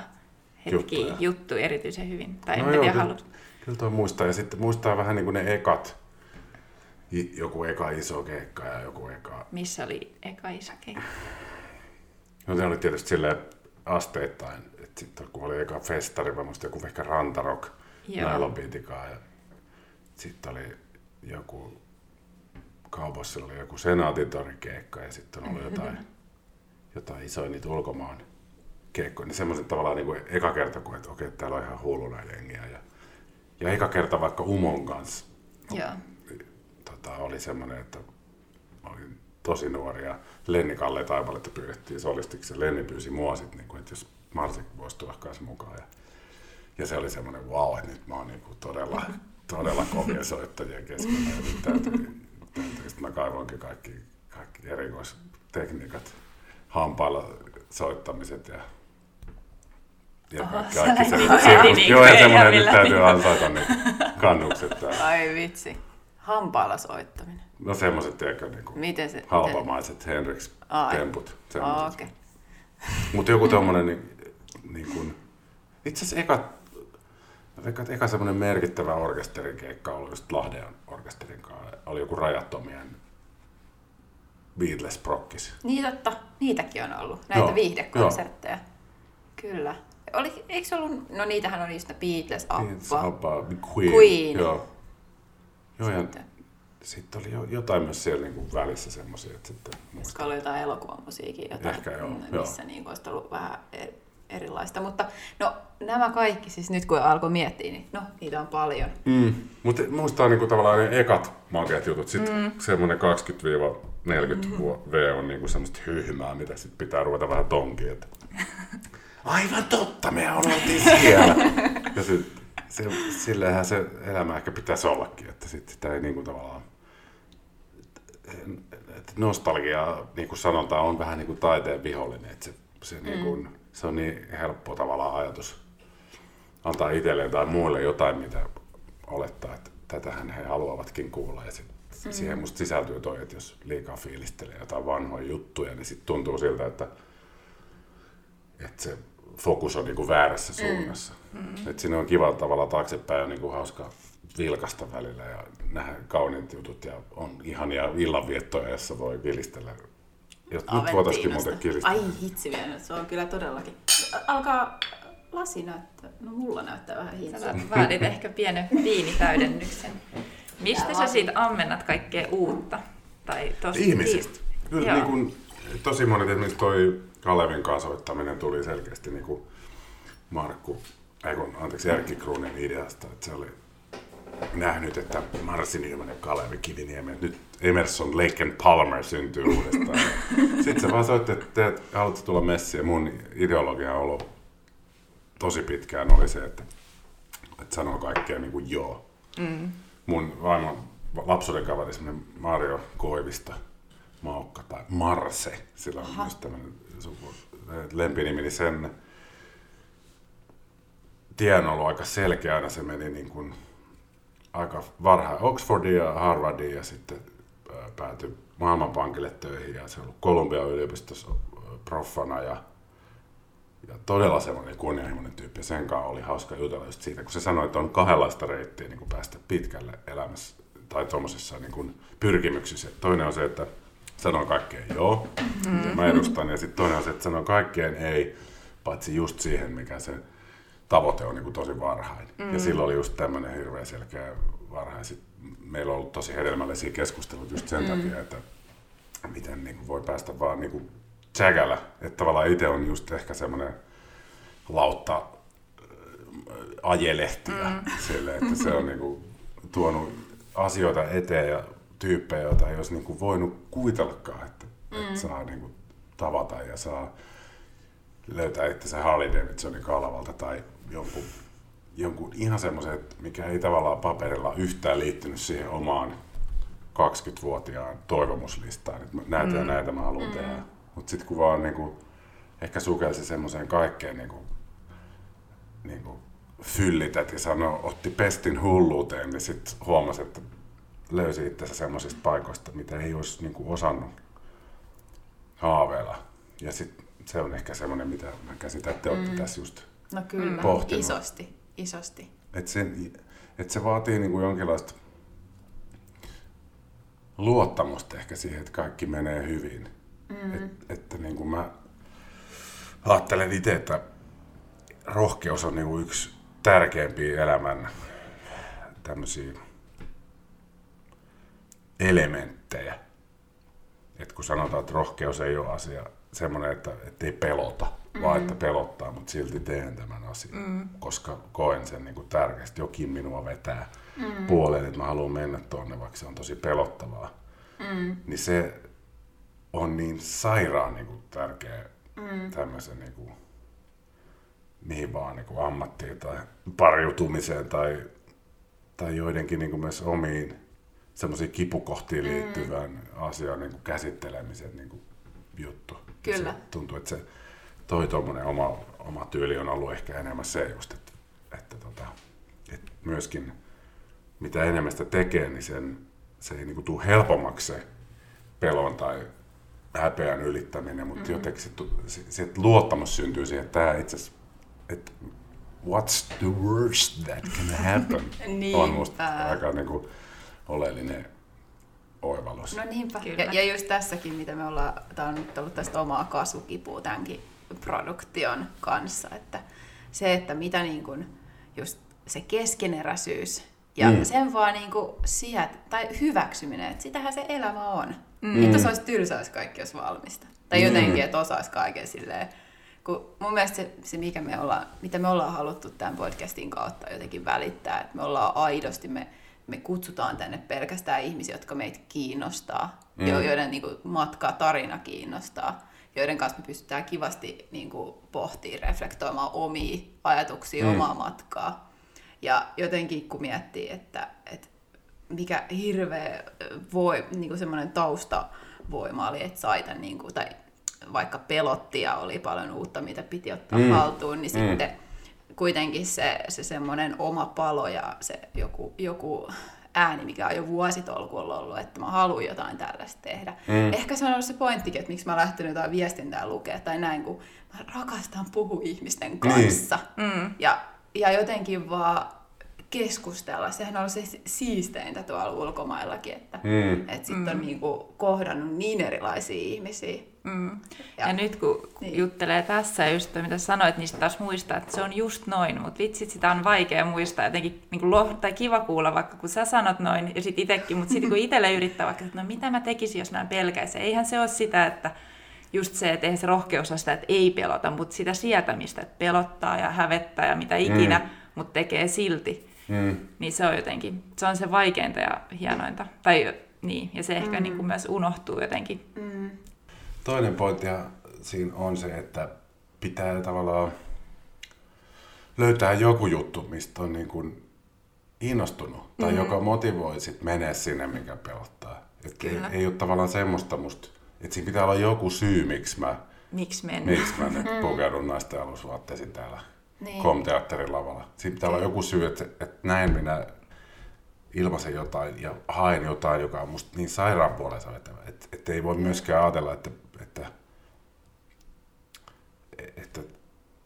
Speaker 3: hetki
Speaker 2: Juttuja.
Speaker 3: juttuja erityisen hyvin. Tai
Speaker 2: No
Speaker 3: en
Speaker 2: joo,
Speaker 3: tiedä,
Speaker 2: kyllä.
Speaker 3: haluat.
Speaker 2: Kyllä toi muistaa. Ja sitten muistaa vähän niin kuin ne ekat. I- Joku eka iso keikka ja joku eka...
Speaker 3: Missä oli eka iso keikka?
Speaker 2: No se oli tietysti silleen asteittain. Että sitten kun oli eka festari, mä muistan joku ehkä Rantarok, ja sitten oli joku Kaupossilla oli joku senaatintorikeikka ja sitten on ollut (laughs) jotain, jotain isoja niitä ulkomaan keikkoja. Niin semmoiset tavallaan niin kuin eka kerta, kun että okei, täällä on ihan hulluna jengiä. Ja, ja eka kerta vaikka Umon kanssa
Speaker 3: Joo.
Speaker 2: tota, oli semmoinen, että olin tosi nuori ja Lenni Kalle Taipaletta pyydettiin solistiksi ja Lenni pyysi mua sitten, niin kuin, että jos Marsi voisi tulla kanssa mukaan. Ja, ja se oli semmoinen, wow, että nyt mä oon niin kuin todella, todella kovia soittajia keskellä. Ja nyt täytyy, täytyy. Sitten mä kaivoinkin kaikki, kaikki erikoistekniikat, hampailla soittamiset ja ja
Speaker 3: Oho,
Speaker 2: kaikki, kaikki se, (laughs) se,
Speaker 3: niin
Speaker 2: joo, ja semmoinen, nyt täytyy ansaita ne kannukset. täällä.
Speaker 1: ai vitsi. Hampaalla soittaminen.
Speaker 2: No semmoiset, tiedätkö, niin kuin
Speaker 1: Miten se...
Speaker 2: halpamaiset
Speaker 1: Ai.
Speaker 2: Henriks-temput.
Speaker 1: Miten... Oh, okei.
Speaker 2: Mutta joku tommonen, niin, niin kuin, itse asiassa eka, eka, eka semmoinen merkittävä orkesterikeikka oli just Lahden orkesterin kanssa. Oli joku rajattomien Beatles prokkis.
Speaker 1: Niin totta, niitäkin on ollut, näitä
Speaker 2: Joo,
Speaker 1: viihdekonsertteja. Kyllä. Oli, eikö ollut, no niitähän oli just Beatles,
Speaker 2: Beatles,
Speaker 1: Abba.
Speaker 2: Abba, Queen.
Speaker 1: Queen.
Speaker 2: Joo. Joo, ja
Speaker 1: Sitten.
Speaker 2: sitten oli jo, jotain myös siellä niin kuin välissä semmoisia, että sitten muistan.
Speaker 1: oli jotain elokuvan musiikin, jotain,
Speaker 2: Ehkä joo,
Speaker 1: missä niin olisi ollut vähän e- erilaista. Mutta no nämä kaikki, siis nyt kun alkoi miettiä, niin no niitä on paljon.
Speaker 2: Mm. Mutta muistaa niinku tavallaan ne ekat makeat jutut. Sitten mm. semmoinen 20-40 mm. V on niinku semmoista hyhmää, mitä sit pitää ruveta vähän tonkiin. Että... (laughs) Aivan totta, me oltiin siellä. (laughs) ja sit, se, silleenhän se elämä ehkä pitäisi ollakin, että sit sitä ei niinku tavallaan... että nostalgia, niin kuin sanotaan, on vähän niin kuin taiteen vihollinen. Että se, se, mm. niin kuin, se on niin helppo tavallaan ajatus antaa itselleen tai muille jotain, mitä olettaa, että tätähän he haluavatkin kuulla. Ja sit mm. siihen musta sisältyy toi, että jos liikaa fiilistelee jotain vanhoja juttuja, niin sitten tuntuu siltä, että, että se fokus on niinku väärässä suunnassa. Mm. Et siinä on kiva tavalla taaksepäin ja niinku hauska vilkasta välillä ja nähdä kauniit jutut ja on ihania illanviettoja, jossa voi vilistellä. Jos nyt voitaisiin muuten kilistää.
Speaker 1: Ai hitsi vielä, se on kyllä todellakin. Alkaa lasi näyttää, no mulla näyttää vähän
Speaker 3: Sä
Speaker 1: hitsi.
Speaker 3: vaadit ehkä pienen viinitäydennyksen. Mistä
Speaker 1: Tää
Speaker 3: sä siitä ammennat kaikkea uutta? Tai tosta
Speaker 2: Ihmisistä. Kyllä niin kuin, tosi monet, esimerkiksi toi Kalevin kanssa soittaminen tuli selkeästi niin kuin Markku, ei kun, anteeksi, Erkki Kruunin ideasta, että se oli nähnyt, että Marsi Nyman ja Kalevi Kiviniemi, että nyt Emerson, Lake and Palmer syntyy uudestaan. (laughs) Sitten se vaan soitti, että te haluatte tulla messiin. Ja mun ideologia on ollut tosi pitkään oli se, että, että sanoo kaikkea niin kuin joo. Mm. Mun vaimon lapsuuden kaveri, Mario Koivisto, Maukka tai Marse, sillä on myös tämmöinen lempinimi, niin sen tie on ollut aika selkeä aina. Se meni niin kuin aika varhain Oxfordiin ja Harvardiin ja sitten ää, päätyi Maailmanpankille töihin ja se on ollut Kolumbian yliopistossa proffana ja, ja todella semmoinen kunnianhimoinen tyyppi. Ja sen kanssa oli hauska jutella just siitä, kun se sanoi, että on kahdenlaista reittiä niin kuin päästä pitkälle elämässä tai tuommoisessa niin kuin pyrkimyksissä. Toinen on se, että sanoo kaikkeen joo, mm-hmm. mä edustan, ja sitten toinen on se, että sanoo kaikkeen ei, paitsi just siihen, mikä se tavoite on niin kuin tosi varhain. Mm. Ja silloin oli just tämmöinen hirveän selkeä varhain. Sit meillä on ollut tosi hedelmällisiä keskusteluja just sen mm. takia, että miten niin kuin voi päästä vaan niin kuin tsägällä. Että tavallaan itse on just ehkä semmoinen lautta ajelehtiä. Mm. Sille, että se on niin kuin, tuonut asioita eteen ja tyyppejä, joita ei olisi niin kuin, voinut kuvitellakaan, että, mm. että saa niin kuin, tavata ja saa löytää itse Harley Davidsonin kalavalta tai jonkun, jonkun ihan semmoisen, mikä ei tavallaan paperilla yhtään liittynyt siihen omaan 20-vuotiaan toivomuslistaan, että näitä mm. ja näitä mä haluan mm. tehdä. Mutta sitten kun vaan niinku, ehkä sukelsi semmoiseen kaikkeen niinku, niinku, fyllität ja sanoi, otti pestin hulluuteen, niin sitten huomasi, että löysi itsensä semmoisista paikoista, mitä ei olisi niinku, osannut haaveilla. Ja sitten se on ehkä semmoinen, mitä mä käsitän, että te olette mm. tässä just
Speaker 1: No kyllä,
Speaker 2: pohtinut.
Speaker 1: isosti, isosti.
Speaker 2: Että se, et se vaatii niinku jonkinlaista luottamusta ehkä siihen, että kaikki menee hyvin. Mm. Et, että niin kuin mä ajattelen itse, että rohkeus on niin kuin yksi tärkeimpiä elämän tämmöisiä elementtejä. Et kun sanotaan, että rohkeus ei ole asia semmoinen, että, että ei pelota, mm. vaan että pelottaa, mutta silti teen tämän asian, mm. koska koen sen niin kuin tärkeästi. Jokin minua vetää mm. puoleen, että mä haluan mennä tuonne, vaikka se on tosi pelottavaa. Mm. Niin se on niin sairaan niin kuin, tärkeä mm. tämmöisen niin kuin, mihin vaan niin kuin ammattiin tai pariutumiseen tai, tai joidenkin niin kuin myös omiin semmoisiin kipukohtiin mm. liittyvään mm. asiaan niin kuin käsittelemisen niin kuin, juttu.
Speaker 1: Kyllä.
Speaker 2: Se tuntuu, että se toi tuommoinen oma, oma tyyli on ollut ehkä enemmän se just, että, että, tota, että myöskin mitä enemmän sitä tekee, niin sen, se ei niin kuin, tule helpommaksi se pelon tai häpeän ylittäminen, mutta mm-hmm. jotenkin se, se, se luottamus syntyy siihen, että tämä itse asiassa, että what's the worst that can happen,
Speaker 1: niin, (laughs)
Speaker 2: on musta aika niin kuin, oleellinen oivallus.
Speaker 1: No niinpä. Ja, ja just tässäkin, mitä me ollaan, tämä on nyt ollut tästä omaa kasvukipua tämänkin produktion kanssa, että se, että mitä niin kuin, just se keskeneräisyys ja mm. sen vaan niin kuin siet, tai hyväksyminen, että sitähän se elämä on. Mm. Että se olisi tylsä, jos kaikki olisi valmista. Tai mm. jotenkin, että osaisi kaiken silleen. Kun mun mielestä se, se mikä me ollaan, mitä me ollaan haluttu tämän podcastin kautta jotenkin välittää, että me ollaan aidosti, me, me kutsutaan tänne pelkästään ihmisiä, jotka meitä kiinnostaa, mm. joiden niin kuin, matka, tarina kiinnostaa, joiden kanssa me pystytään kivasti niin kuin, pohtimaan, reflektoimaan omia ajatuksia, mm. omaa matkaa. Ja jotenkin kun miettii, että, että mikä hirveä voi, niin kuin semmoinen taustavoima oli, että sai tämän, niin kuin, tai vaikka pelotti ja oli paljon uutta, mitä piti ottaa mm. haltuun, niin mm. sitten kuitenkin se, se semmoinen oma palo ja se joku, joku ääni, mikä on jo vuositolkulla ollut, että mä haluan jotain tällaista tehdä. Mm. Ehkä se on ollut se pointtikin, että miksi mä lähtenyt jotain viestintää lukea tai näin, kun mä rakastan puhua ihmisten niin. kanssa. Niin. Ja, ja jotenkin vaan keskustella. Sehän on se siisteintä tuolla ulkomaillakin, että mm. et sitten mm. on niinku kohdannut niin erilaisia ihmisiä.
Speaker 3: Mm. Ja, ja nyt kun niin. juttelee tässä just mitä sanoit, niin taas muistaa, että se on just noin, mutta vitsit sitä on vaikea muistaa jotenkin, niin kuin loh- tai kiva kuulla vaikka kun sä sanot noin ja sitten itsekin, mutta sitten kun itselle yrittää vaikka, että no mitä mä tekisin, jos mä pelkäisin, eihän se ole sitä, että just se, että eihän se rohkeus ole sitä, että ei pelota, mutta sitä sietämistä, että pelottaa ja hävettää ja mitä ikinä, mm. mutta tekee silti. Mm. Niin se on jotenkin, se on se vaikeinta ja hienointa. Tai niin, ja se ehkä mm. niin kuin myös unohtuu jotenkin. Mm.
Speaker 2: Toinen pointti siinä on se, että pitää tavallaan löytää joku juttu, mistä on niin kuin innostunut tai mm. joka motivoi sit menee sinne, mikä pelottaa. Että ei, ei ole tavallaan semmoista musta, että siinä pitää olla joku syy, miksi mä,
Speaker 3: miksi
Speaker 2: miksi mä nyt mm. pukeudun naisten alusvaatteisiin täällä niin. kom-teatterin lavalla. Siinä pitää olla joku syy, että, että näin minä ilmaisen jotain ja haen jotain, joka on musta niin sairaan puolensa vetävä. Että, että ei voi myöskään ajatella, että, että, että,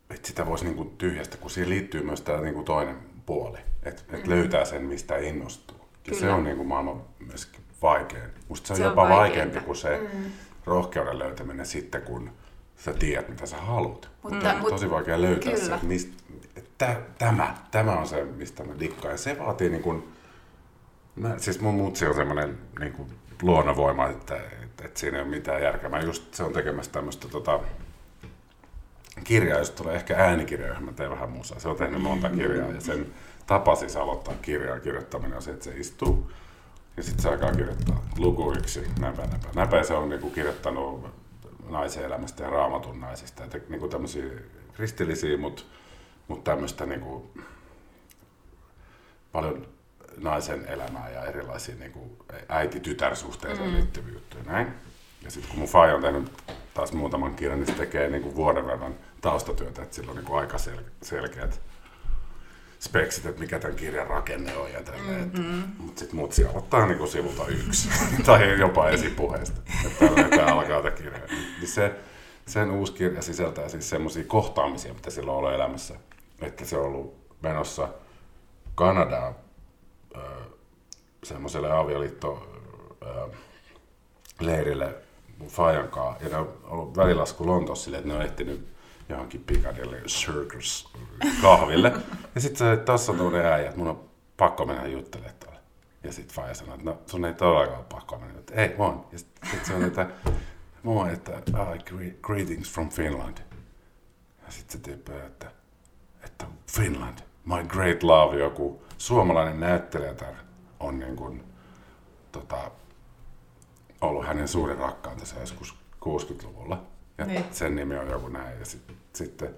Speaker 2: että sitä voisi niin kuin tyhjästä, kun siihen liittyy myös tämä niin kuin toinen puoli. Että, että mm. löytää sen, mistä innostuu. Ja Kyllä. se on niin kuin maailman myöskin vaikein. Musta se on se jopa on vaikeampi kuin se mm. rohkeuden löytäminen sitten, kun sä tiedät, mitä sä haluat. Mutta, mm. tosi vaikea löytää kyllä. se, mistä, että tämä, tämä on se, mistä mä dikkaan. Ja se vaatii niin kuin, mä, siis mun mutsi on semmoinen niin kuin luonnonvoima, että, että, että, siinä ei ole mitään järkeä. Mä just se on tekemässä tämmöistä tota, kirja, jos tulee ehkä äänikirja, johon mä teen vähän musaa. Se on tehnyt monta kirjaa ja sen tapa siis aloittaa kirjaa kirjoittaminen on se, että se istuu ja sitten se alkaa kirjoittaa luku yksi, näpä, näpä. Näpä se on niinku kirjoittanut naisen elämästä ja raamatun naisista. Että niinku tämmöisiä kristillisiä, mutta mut tämmöistä niinku paljon naisen elämää ja erilaisia niinku äiti-tytär-suhteeseen mm. liittyviä juttuja. Näin. Ja sitten kun mun faija on tehnyt taas muutaman kirjan, niin se tekee niinku vuoden verran taustatyötä, että sillä on niinku aika sel- selkeät speksit, että mikä tämän kirjan rakenne on ja tälleen. Mm-hmm. Mutta sitten muut siellä ottaa niinku sivulta yksi (laughs) tai jopa esipuheesta, että tämä alkaa tämä kirja. Niin se, sen uusi kirja sisältää siis semmoisia kohtaamisia, mitä sillä on ollut elämässä. Että se on ollut menossa Kanadaan semmoiselle avioliitto leirille mun Fajan kanssa. Ja ne on ollut välilasku Lontoossa silleen, että ne on ehtinyt johonkin Piccadilly Circus kahville. ja sitten se, että tossa on äijä, että mun on pakko mennä juttelemaan tuolle. Ja sitten Faija sanoi, että no sun ei todellakaan ole pakko mennä. Että ei, on. Ja sitten sit se on, että moi, että ah, greetings from Finland. Ja sitten se tyyppi, että, että Finland, my great love, joku suomalainen näyttelijätär on niin kuin, tota, ollut hänen suurin rakkautensa joskus 60-luvulla. Ja niin. sen nimi on joku näin. Ja sit, sitten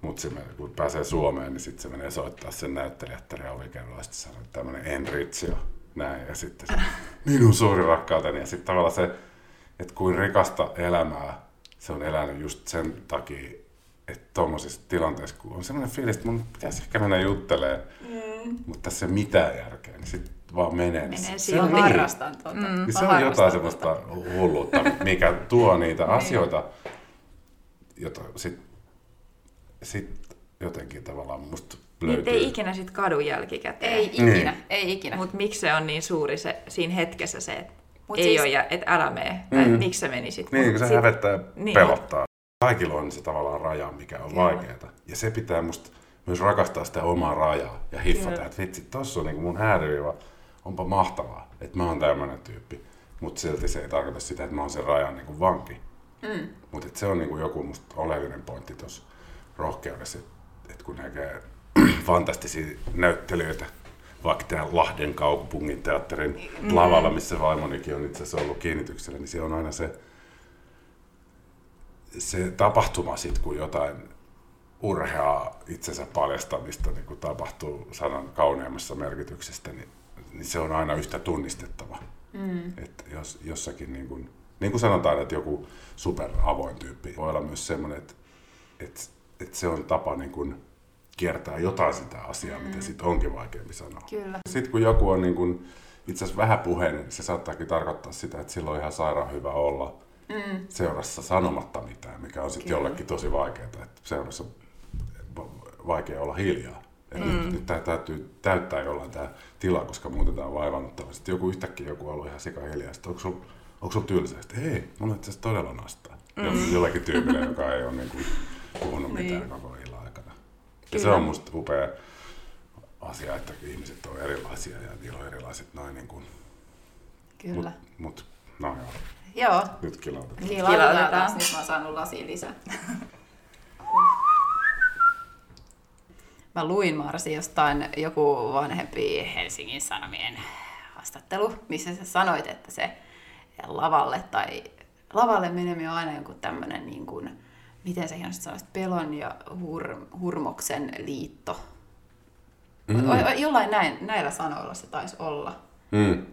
Speaker 2: mut se, kun pääsee Suomeen, niin sitten se menee soittaa sen näyttelijättären ovikerralla. Sitten sanoo, että tämmöinen Enrizio. Näin. Ja sitten se, (laughs) minun suuri rakkauteni. Ja sitten tavallaan se, että kuin rikasta elämää se on elänyt just sen takia, että tuommoisissa tilanteissa, kun on semmoinen fiilis, että mun pitäisi ehkä mennä juttelemaan, mm. mutta tässä ei mitään järkeä, niin sitten vaan. Menee
Speaker 1: niin siihen, niin, harrastan tuota. Mm,
Speaker 2: niin se on jotain semmoista hulluutta, mikä tuo (laughs) niitä niin. asioita, jota sitten sit jotenkin tavallaan musta löytyy.
Speaker 3: Niitä ei ikinä sit kadu jälkikäteen.
Speaker 1: Ei ikinä, niin. ei ikinä.
Speaker 3: Mutta miksi se on niin suuri se, siinä hetkessä se, että Mut ei siis... ole ja et älä mene, tai mm. miksi se meni sitten.
Speaker 2: Niin, kun se sit... hävettää ja niin. pelottaa. Kaikilla on se tavallaan raja, mikä on vaikeaa. Ja se pitää musta myös rakastaa sitä omaa rajaa ja hiffata, että vitsi, tossa on niin mun ääriviiva, onpa mahtavaa, että mä oon tämmöinen tyyppi. Mutta silti se ei tarkoita sitä, että mä oon sen rajan niin kuin vanki. Mm. Mutta se on niin kuin joku musta oleellinen pointti tuossa rohkeudessa, että et kun näkee (clears throat) fantastisia näyttelijöitä, vaikka tämä Lahden kaupungin teatterin mm. lavalla, missä vaimonikin on itse asiassa ollut kiinnityksellä, niin se on aina se, se tapahtuma sitten, kun jotain urheaa itsensä paljastamista niin kun tapahtuu sanan kauneimmassa merkityksestä, niin, niin se on aina yhtä tunnistettava. Mm. Että jos, jossakin, niin kuin, niin kuin sanotaan, että joku superavoin tyyppi voi olla myös semmoinen, että, että, että se on tapa niin kuin kiertää jotain sitä asiaa, mm. mitä sitten onkin vaikeampi sanoa.
Speaker 1: Kyllä.
Speaker 2: Sitten kun joku on niin kuin, itse asiassa vähäpuheinen, niin se saattaakin tarkoittaa sitä, että silloin on ihan sairaan hyvä olla mm. seurassa sanomatta mitään, mikä on sitten jollekin tosi vaikeaa, että seurassa vaikea olla hiljaa. Et mm. Nyt, tämä täytyy täyttää jollain tämä tila, koska muuten tämä on vaivannuttava. Sitten joku yhtäkkiä joku on ollut ihan sika hiljaa. Sitten onko sulla onko sul tylsä? Sitten ei, mulla on itse asiassa todella nastaa. Mm. Jollekin tyypille, joka ei ole niin kuin, puhunut niin. mitään koko illan aikana. Ja se on musta upea asia, että ihmiset on erilaisia ja niillä on erilaiset noin niin kuin,
Speaker 1: Kyllä.
Speaker 2: Mut, mut no joo.
Speaker 1: Joo.
Speaker 2: Nyt kilautetaan.
Speaker 1: Kilautetaan. Nyt mä oon saanut lasi lisää. (laughs) Mä luin Marsi jostain joku vanhempi Helsingin Sanomien haastattelu, missä sä sanoit, että se lavalle tai lavalle meneminen on aina joku tämmöinen niin kuin, miten sä hienosti sanoisit, pelon ja hur, hurmoksen liitto. Mm. Jollain näin, näillä sanoilla se taisi olla. Mm.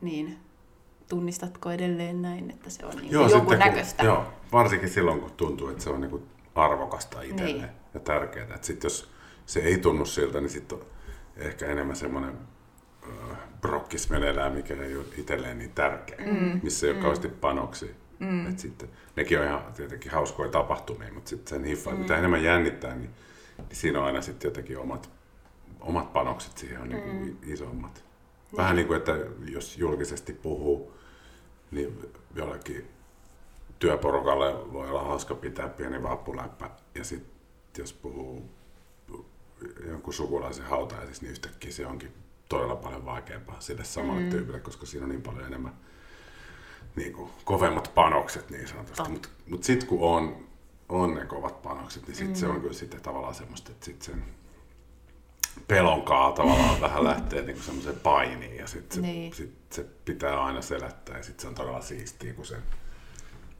Speaker 1: Niin, tunnistatko edelleen näin, että se on niin joo, joku näköistä?
Speaker 2: Kun, joo, varsinkin silloin, kun tuntuu, että se on niin arvokasta itselle niin. ja tärkeää. Että sit jos se ei tunnu siltä, niin sitten on ehkä enemmän semmoinen äh, brokkis meneillään, mikä ei ole itselleen niin tärkeä, mm. missä ei ole mm. kauheasti panoksia. Mm. Et sitten, nekin on ihan tietenkin hauskoja tapahtumia, mutta sitten sen hiffaa, mm. mitä enemmän jännittää, niin, niin siinä on aina sitten jotenkin omat, omat panokset siihen on niin kuin mm. isommat. Vähän niin kuin, että jos julkisesti puhuu, niin jollekin työporukalle voi olla hauska pitää pieni vappuläppä, ja sitten jos puhuu jonkun sukulaisen hautajaisissa, niin yhtäkkiä se onkin todella paljon vaikeampaa sille samalle mm. tyypille, koska siinä on niin paljon enemmän niin kuin, kovemmat panokset niin sanotusti. Mutta mut sitten kun on on ne kovat panokset, niin sitten mm. se on kyllä sitten tavallaan semmoista, että sitten sen pelonkaa tavallaan (laughs) vähän lähtee niinku semmoiseen painiin ja sitten se,
Speaker 1: Niin.
Speaker 2: sit se pitää aina selättää ja sitten se on todella siistiä, kun se,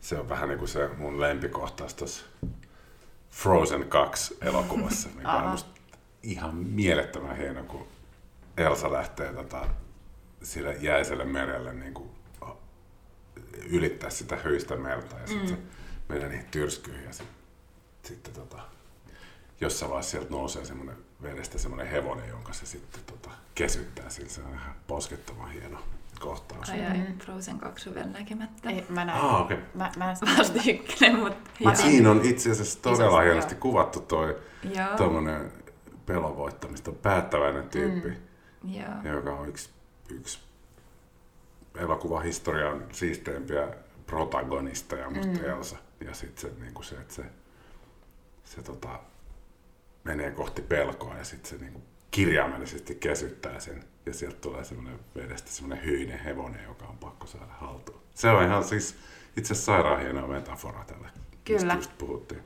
Speaker 2: se on vähän niin kuin se mun lempikohtaus tuossa Frozen 2 elokuvassa, mikä on musta ihan mielettömän hieno, kun Elsa lähtee tota, sille jäiselle merelle niin kuin, ylittää sitä hyistä merta ja sitten mm. se menee niihin tyrskyihin ja sitten sitten tota, jossain vaiheessa sieltä nousee semmoinen vedestä semmoinen hevonen, jonka se sitten tota, kesyttää. Sillä se on ihan poskettoman hieno kohtaus.
Speaker 3: Ai ai, Frozen 2 on vielä näkemättä.
Speaker 1: Ei, mä näin.
Speaker 2: Ah, okei.
Speaker 1: Mä, mä
Speaker 3: Vasta ykkönen, mutta
Speaker 2: Mut siinä on itse asiassa todella
Speaker 1: Isosti,
Speaker 2: hienosti
Speaker 1: joo.
Speaker 2: kuvattu toi
Speaker 3: Joo.
Speaker 2: tommonen pelon voittamista, päättäväinen tyyppi, mm.
Speaker 3: Joo.
Speaker 2: joka on yksi, yksi elokuvahistorian siisteimpiä protagonisteja, musta mm. Elsa. Ja sitten se, niinku se, että se, se tota, menee kohti pelkoa ja sitten se niinku kirjaimellisesti kesyttää sen. Ja sieltä tulee semmoinen vedestä semmoinen hyinen hevonen, joka on pakko saada haltuun. Se on ihan siis itse asiassa sairaan hieno metafora tälle,
Speaker 1: Kyllä.
Speaker 2: mistä just puhuttiin.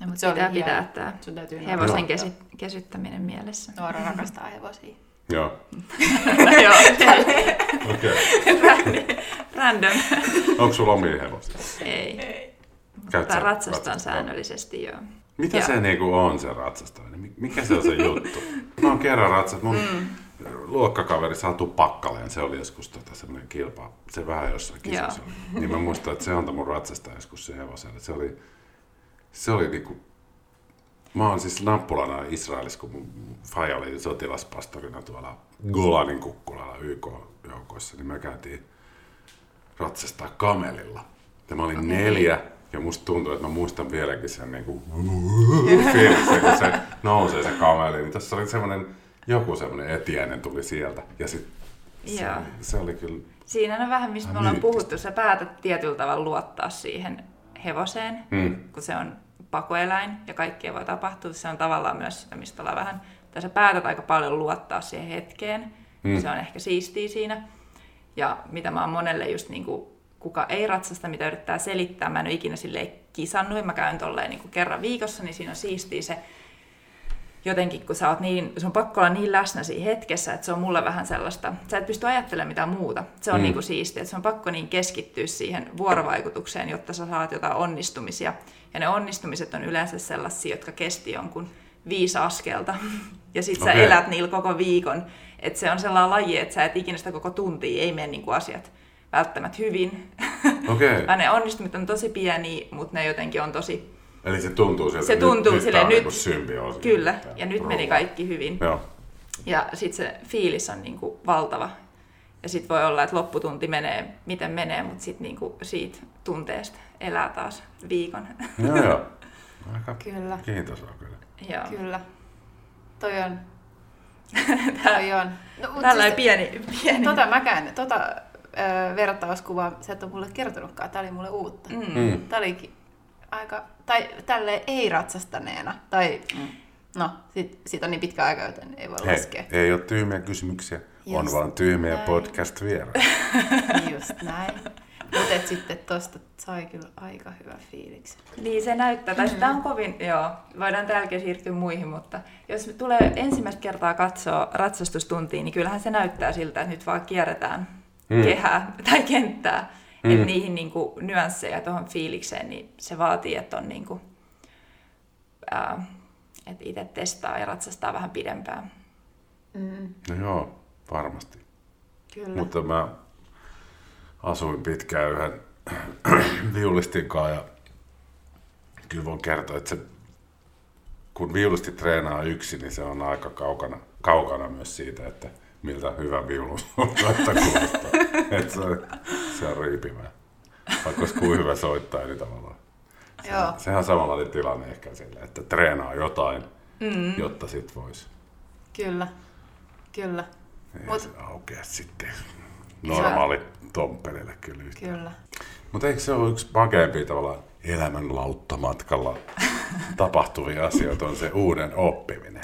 Speaker 3: No, mutta
Speaker 1: Se
Speaker 3: pitää
Speaker 1: täytyy
Speaker 3: hevosen
Speaker 2: Joo.
Speaker 3: kesi, kesyttäminen mielessä.
Speaker 1: Noora rakastaa hevosia.
Speaker 2: Joo, (laughs)
Speaker 3: Joo,
Speaker 2: okei.
Speaker 3: Random.
Speaker 2: Onko sulla omia hevosia?
Speaker 3: Ei.
Speaker 2: Käyt
Speaker 3: Tai
Speaker 2: sä
Speaker 3: ratsastan
Speaker 2: ratsastaa?
Speaker 3: säännöllisesti, joo.
Speaker 2: Mitä
Speaker 3: Joo.
Speaker 2: se niinku on se ratsastaminen? Mi- Mikä se on se juttu? Mä oon kerran ratsastanut. Mun mm. luokkakaveri saatu pakkaleen. Se oli joskus tota semmoinen kilpa. Se vähän jossain kisassa oli. Niin mä muistan, että se antoi mun ratsastaa joskus se hevoselle. Se oli, se oli niinku... Mä oon siis nappulana Israelissa, kun mun faija oli sotilaspastorina tuolla Golanin kukkulalla YK-joukoissa, niin me käytiin ratsastaa kamelilla. Ja mä olin okay. neljä, ja musta tuntuu, että mä muistan vieläkin sen niinku fiiliksen, kun se nousee se kameli. Niin tässä oli semmoinen, joku semmoinen etiäinen tuli sieltä. Ja sit se,
Speaker 3: Joo.
Speaker 2: se oli kyllä,
Speaker 3: Siinä on vähän, mistä me ollaan
Speaker 2: myyttistä.
Speaker 3: puhuttu. Sä päätät tietyllä tavalla luottaa siihen hevoseen,
Speaker 2: mm,
Speaker 3: kun se on pakoeläin ja kaikkea voi tapahtua. Se on tavallaan myös sitä, mistä ollaan vähän, tai sä päätät aika paljon luottaa siihen hetkeen.
Speaker 2: Mm.
Speaker 3: Se on ehkä siistiä siinä. Ja mitä mä oon monelle just niin kuin, kuka ei ratsasta, mitä yrittää selittää, mä en ole ikinä silleen kisannut, mä käyn tolleen niin kuin kerran viikossa, niin siinä on siistiä se, jotenkin kun sä oot niin, sun on pakko olla niin läsnä siinä hetkessä, että se on mulle vähän sellaista, sä et pysty ajattelemaan mitään muuta. Se on
Speaker 2: Mm.
Speaker 3: mm. niinku siistiä, että se on pakko niin keskittyä siihen vuorovaikutukseen, jotta sä saat jotain onnistumisia. Ja ne onnistumiset on yleensä sellaisia, jotka kesti jonkun viisi askelta. (laughs) Ja sit sä
Speaker 2: Okei.
Speaker 3: elät niillä koko viikon. Että se on sellainen laji, että sä et ikinä sitä koko tuntia, ei mene niinku asiat välttämättä hyvin. (laughs)
Speaker 2: Okay.
Speaker 3: Ne onnistumiset on tosi pieniä, mutta ne jotenkin on tosi
Speaker 2: Eli se tuntuu sieltä,
Speaker 3: Se tuntuu
Speaker 2: nyt,
Speaker 3: silleen,
Speaker 2: nyt,
Speaker 3: nyt-
Speaker 2: nyt symbioosi.
Speaker 3: Kyllä, ja nyt meni kaikki hyvin.
Speaker 2: Joo.
Speaker 3: Ja sitten se fiilis on niinku valtava. Ja sitten voi olla, että lopputunti menee miten menee, mutta sitten niinku siitä tunteesta elää taas viikon.
Speaker 2: joo, joo. (laughs) Aika
Speaker 1: Kyllä,
Speaker 2: kiintoisaa kyllä.
Speaker 3: Joo.
Speaker 1: kyllä. Toi on. (laughs) Toi on. No,
Speaker 3: Tällainen
Speaker 1: siis,
Speaker 3: pieni, pieni.
Speaker 1: tota mäkään, tota ö, vertauskuvaa sä et ole mulle kertonutkaan. Tää oli mulle uutta.
Speaker 3: Mm.
Speaker 2: Mm.
Speaker 1: Tää olikin aika, tai tälleen ei ratsastaneena. Tai, mm. no, sit, sit on niin pitkä aika, joten ei voi
Speaker 2: Hei,
Speaker 1: laskea.
Speaker 2: ei ole tyhmiä kysymyksiä, on
Speaker 1: Just
Speaker 2: vaan tyhmiä
Speaker 1: näin.
Speaker 2: podcast vielä. (laughs)
Speaker 1: Just näin. Mutta sitten tosta sai kyllä aika hyvä fiiliksi.
Speaker 3: Niin se näyttää, tai sitä on kovin, joo, voidaan tämän jälkeen siirtyä muihin, mutta jos tulee ensimmäistä kertaa katsoa ratsastustuntiin, niin kyllähän se näyttää siltä, että nyt vaan kierretään
Speaker 2: Mm.
Speaker 3: mm. kehää tai kenttää.
Speaker 2: Mm.
Speaker 3: Että niihin niinku nyansseja tuohon fiilikseen, niin se vaatii, että on niinku, ää, että itse testaa ja ratsastaa vähän pidempään.
Speaker 1: Mm,
Speaker 2: No joo, varmasti.
Speaker 1: kyllä.
Speaker 2: Mutta mä asuin pitkään yhden (clears throat) viulistin kanssa ja kyllä voin kertoa, että se, kun viulisti treenaa yksin, niin se on aika kaukana, kaukana myös siitä, että miltä hyvä viulu soittaa (laughs) kuulostaa. (laughs) että se, on- se on riipivää. Vaikka olisi kuin hyvä soittaa, niin tavallaan. Se,
Speaker 1: Joo.
Speaker 2: sehän on samanlainen tilanne ehkä sille, että treenaa jotain,
Speaker 3: Mm.
Speaker 2: jotta sit voisi.
Speaker 1: Kyllä. Kyllä.
Speaker 2: Ei
Speaker 1: Mut-
Speaker 2: se aukea sitten normaali tomppelille kyllä yhtään.
Speaker 1: Kyllä.
Speaker 2: Mutta eikö se ole yksi makeimpia tavallaan elämän lauttamatkalla (laughs) tapahtuvia asioita on se uuden oppiminen.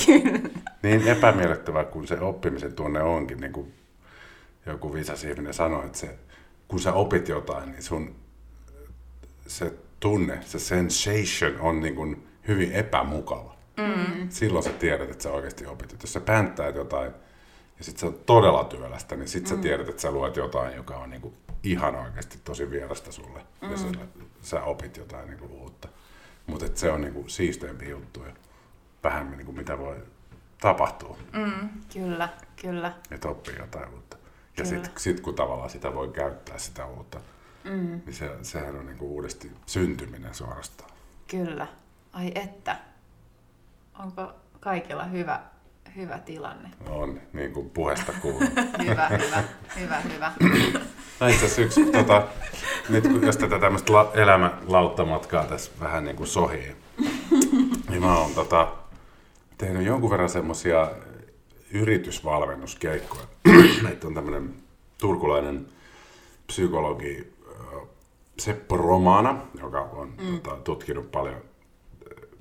Speaker 2: Niin epämiellyttävä kuin se oppimisen tunne onkin, niin kuin joku viisas ihminen sanoi, että se, kun sä opit jotain, niin sun se tunne, se sensation on niin kuin hyvin epämukava. Mm. Silloin sä tiedät, että sä oikeasti opit. Jos sä pänttäät jotain ja sitten se on todella työlästä, niin sitten mm. sä tiedät, että sä luet jotain, joka on niin kuin ihan oikeasti tosi vierasta sulle. Mm. Ja sä, sä opit jotain niin kuin uutta. Mutta se on niin kuin siisteempi juttu ja vähemmän niin kuin mitä voi tapahtua.
Speaker 1: Mm, kyllä, kyllä.
Speaker 2: Että oppii jotain uutta. Ja sitten sit, kun tavallaan sitä voi käyttää sitä uutta, mm. niin se, sehän on niin kuin uudesti syntyminen suorastaan.
Speaker 1: Kyllä. Ai että. Onko kaikilla hyvä, hyvä tilanne?
Speaker 2: On, niin kuin puheesta kuuluu. (laughs)
Speaker 1: hyvä, hyvä, hyvä, hyvä.
Speaker 2: No itse asiassa yksi, tota, nyt kun jos tätä tämmöistä la, elämälauttamatkaa tässä vähän niin kuin sohii, niin mä oon tota, tehnyt jonkun verran semmoisia yritysvalmennuskeikkoja. (clears throat) Meitä on tämmöinen turkulainen psykologi Seppo Romana, joka on mm. tota, tutkinut paljon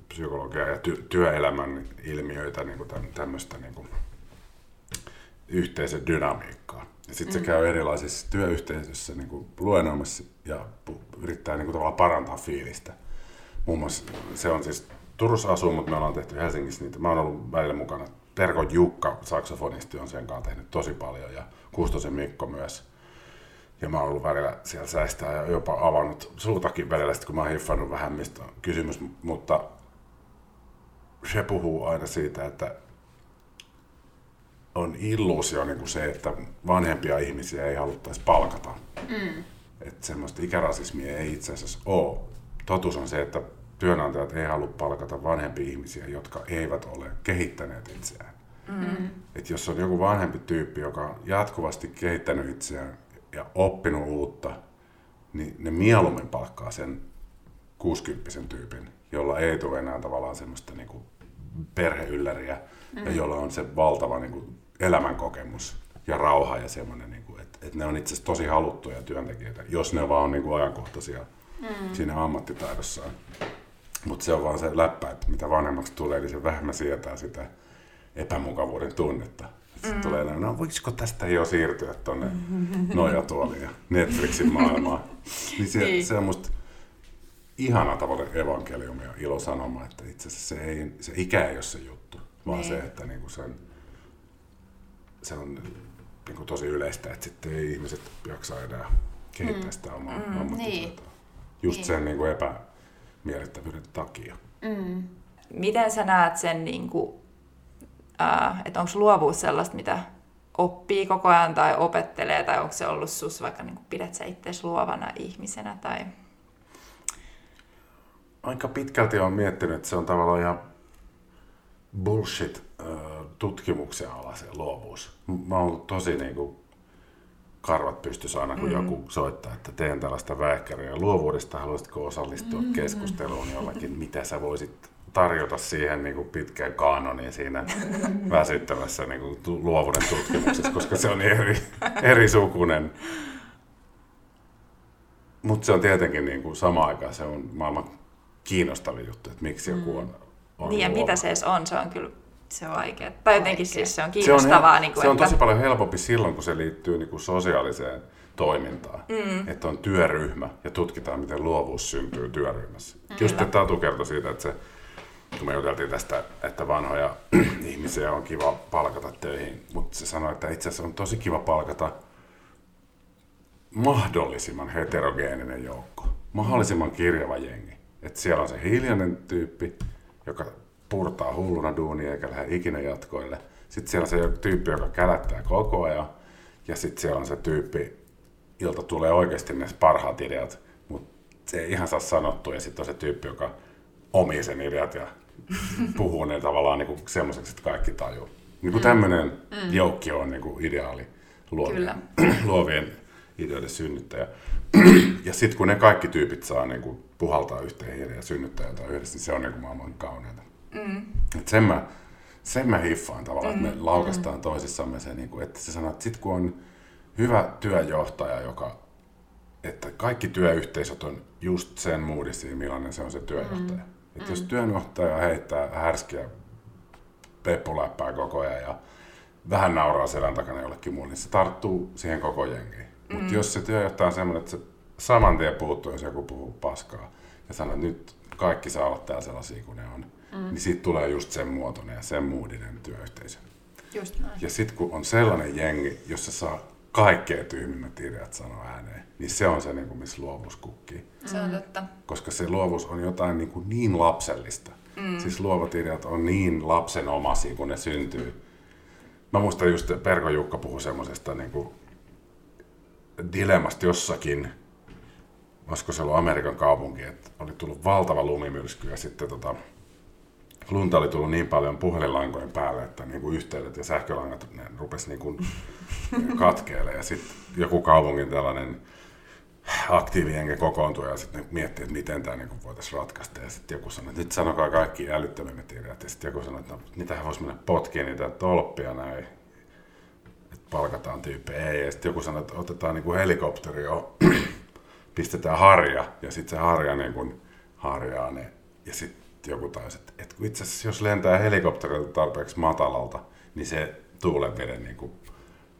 Speaker 2: psykologiaa ja ty- työelämän ilmiöitä, niin kuin tämmöistä niin kuin yhteisön dynamiikkaa. Ja sitten mm. se käy erilaisissa työyhteisöissä niin kuin luennoimassa ja yrittää niin kuin tavallaan parantaa fiilistä. Muun muassa se on siis Turussa asuu, mutta me ollaan tehty Helsingissä niitä. Mä oon ollut välillä mukana. Terko Jukka, saksofonisti, on sen kanssa tehnyt tosi paljon ja Kustosen Mikko myös. Ja mä oon ollut välillä siellä säistää ja jopa avannut suutakin välillä, kun mä oon hiffannut vähän mistä on kysymys. Mutta se puhuu aina siitä, että on illuusio niin kuin se, että vanhempia ihmisiä ei haluttaisi palkata. Mm. Että semmoista ikärasismia ei itse asiassa ole. Totuus on se, että työnantajat ei halua palkata vanhempia ihmisiä, jotka eivät ole kehittäneet itseään. Mm. Et jos on joku vanhempi tyyppi, joka on jatkuvasti kehittänyt itseään ja oppinut uutta, niin ne mieluummin palkkaa sen 60 tyypin, jolla ei tule enää tavallaan semmoista niin kuin perheylläriä mm. ja jolla on se valtava niin kuin elämänkokemus ja rauha ja semmoinen, niin kuin, että, että ne on itse asiassa tosi haluttuja työntekijöitä, jos ne vaan on niin kuin ajankohtaisia mm. siinä ammattitaidossaan. Mutta se on vaan se läppä, että mitä vanhemmaksi tulee, niin se vähemmän sietää sitä epämukavuuden tunnetta. Sitten mm. tulee no voisiko tästä jo siirtyä tuonne (laughs) nojatuoliin ja Netflixin maailmaan. (laughs) Niin se, niin. se on musta ihana tavalla evankeliumi ja ilosanoma, että itse asiassa se, ei, se ikä ei ole se juttu, vaan niin. se, että niinku sen, se on niinku tosi yleistä, että sitten ei ihmiset jaksa enää kehittää mm. sitä omaa mm. ammattitaitoa. Niin. Just niin. sen niinku epä, miellyttävyyden takia. Mm.
Speaker 3: Miten sä näet sen, niin kuin, äh, että onko luovuus sellaista, mitä oppii koko ajan tai opettelee, tai onko se ollut sus vaikka niin kuin pidät sä itse luovana ihmisenä? Tai...
Speaker 2: Aika pitkälti olen miettinyt, että se on tavallaan ihan bullshit tutkimuksen ala se luovuus. Mä oon ollut tosi niin kuin, karvat pystyssä aina, kun mm. joku soittaa, että teen tällaista väikkäriä luovuudesta, haluaisitko osallistua mm. keskusteluun jollakin, mitä sä voisit tarjota siihen niin kuin pitkään kaanoniin siinä väsyttävässä niin kuin luovuuden tutkimuksessa, koska se on eri, eri sukunen. Mutta se on tietenkin niin kuin sama aikaan se on maailman kiinnostavin juttu, että miksi joku on,
Speaker 3: on Niin ja luova. mitä se edes on, se on kyllä se on vaikea. Tai jotenkin siis se on kiinnostavaa. Se on,
Speaker 2: niin kuin, se on että... tosi paljon helpompi silloin, kun se liittyy niin kuin sosiaaliseen toimintaan. Mm. Että on työryhmä ja tutkitaan, miten luovuus syntyy työryhmässä. Mm. Just että Tatu kertoi siitä, että se, kun me juteltiin tästä, että vanhoja (clears throat) ihmisiä on kiva palkata töihin, mutta se sanoi, että itse asiassa on tosi kiva palkata mahdollisimman heterogeeninen joukko, mahdollisimman kirjava jengi. Että siellä on se hiljainen tyyppi, joka purtaa hulluna duunia eikä lähde ikinä jatkoille. Sitten siellä on se tyyppi, joka kälättää koko ajan. Ja sitten siellä on se tyyppi, jolta tulee oikeasti ne parhaat ideat, mutta se ei ihan saa sanottua. Ja sitten on se tyyppi, joka omii sen ideat ja (laughs) puhuu ne tavallaan niin semmoiseksi, että kaikki tajuu. Niin kuin mm. tämmöinen mm. joukki on niin kuin ideaali luovien, (clears throat) luovien ideoiden synnyttäjä. (clears throat) ja sitten kun ne kaikki tyypit saa niin kuin puhaltaa yhteen hiileen ja synnyttää jotain yhdessä, niin se on niin kuin maailman kauneita. Mm. Et sen, mä, sen mä hiffaan tavallaan, mm. että me mm. laukastaan mm. toisissamme se, niin kuin, että se sanoo, että sit kun on hyvä työjohtaja, joka, että kaikki työyhteisöt on just sen moodissa, millainen se on se työjohtaja. Mm. Että mm. jos työjohtaja heittää härskiä peppuläppää koko ajan ja vähän nauraa selän takana jollekin muulle, niin se tarttuu siihen koko jengiin. Mm. Mutta jos se työjohtaja on semmoinen, että se saman tien puuttuu, jos joku puhuu paskaa, ja sanoo, että nyt kaikki saa olla täällä sellaisia kuin ne on, mm. niin siitä tulee just sen muotoinen ja sen moodinen työyhteisö.
Speaker 1: Just näin.
Speaker 2: Ja sitten kun on sellainen jengi, jossa saa kaikkein tyhmimmät ideat sanoa ääneen, niin se on se, niin kuin, missä luovuus kukkii.
Speaker 3: Se on totta.
Speaker 2: Koska se luovuus on jotain niin, kuin niin lapsellista. Mm. Siis luovat ideat on niin lapsenomaisia, kun ne syntyy. Mä muistan just, että Perko Jukka puhui semmoisesta niin kuin dilemmasta jossakin, olisiko se ollut Amerikan kaupunki, että oli tullut valtava lumimyrsky ja sitten tota, lunta oli tullut niin paljon puhelinlankojen päälle, että niin kuin yhteydet ja sähkölangat ne rupesi niin kuin (laughs) katkeelle. Ja sitten joku kaupungin tällainen aktiivihenke kokoontui ja sitten miettii, että miten tämä niin voitaisiin ratkaista. Ja sitten joku sanoi, että nyt sanokaa kaikki älyttömimmät ideat. Ja sitten joku sanoi, että no, niitähän voisi mennä potkiin niitä tolppia näin. Että palkataan tyyppejä. Ei. Ja sitten joku sanoi, että otetaan niin kuin helikopteri jo, (clears throat) pistetään harja. Ja sitten se harja niin kuin harjaa ne. Ja sitten joku taisi, että, että itse asiassa jos lentää helikopterilta tarpeeksi matalalta, niin se tuulenveden niin kuin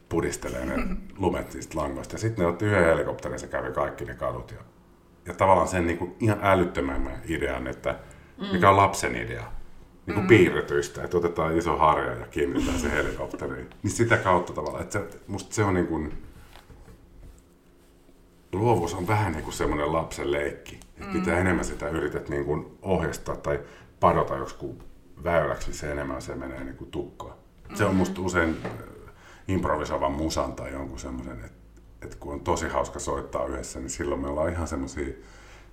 Speaker 2: pudistelee ne (clears throat) lumet niistä langoista. Ja sitten ne otti yhden helikopterin, se kävi kaikki ne kadut. Ja, ja tavallaan sen niin kuin ihan älyttömän idean, että mikä on lapsen idea, niin kuin mm. piirretyistä, että otetaan iso harja ja kiinnitetään se helikopteriin. (laughs) Niin sitä kautta tavallaan, että se, musta se on niin kuin, luovuus on vähän niin kuin semmoinen lapsen leikki. Että mm. mitä enemmän sitä yrität niin kuin ohjastaa tai padota joku väyläksi, niin se enemmän se menee niin kuin tukkaan. Mm. Se on musta usein äh, improvisoivan musan tai jonkun semmoisen, että, että kun on tosi hauska soittaa yhdessä, niin silloin me ollaan ihan semmoisia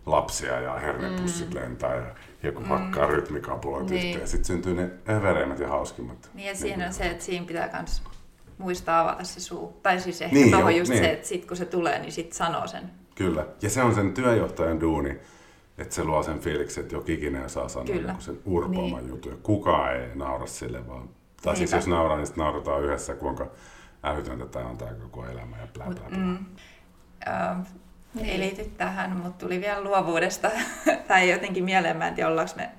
Speaker 2: lapsia ja hernepussit mm. lentää ja joku hakkaa mm. rytmikapuloita niin. yhteen. Sitten syntyy ne övereimmät ja hauskimmat.
Speaker 3: Niin ja siinä niin on se, että siinä pitää myös muistaa avata se suu. Tai siis ehkä niin, tuohon just niin. se, että sit kun se tulee, niin sit sanoo sen.
Speaker 2: Kyllä. Ja se on sen työjohtajan duuni, että se luo sen fiiliksen, että joka ikinen saa sanoa Kyllä. sen urpoaman niin. jutun. Ja kukaan ei naura sille, vaan... Tai siis jos nauraa, niin sitten naurataan yhdessä, kuinka älytöntä tämä on tämä koko elämä ja blä, blä, blä. Mm.
Speaker 3: Uh, ei liity tähän, mutta tuli vielä luovuudesta. (laughs) tai jotenkin mieleen, mä en tiedä, ollaanko me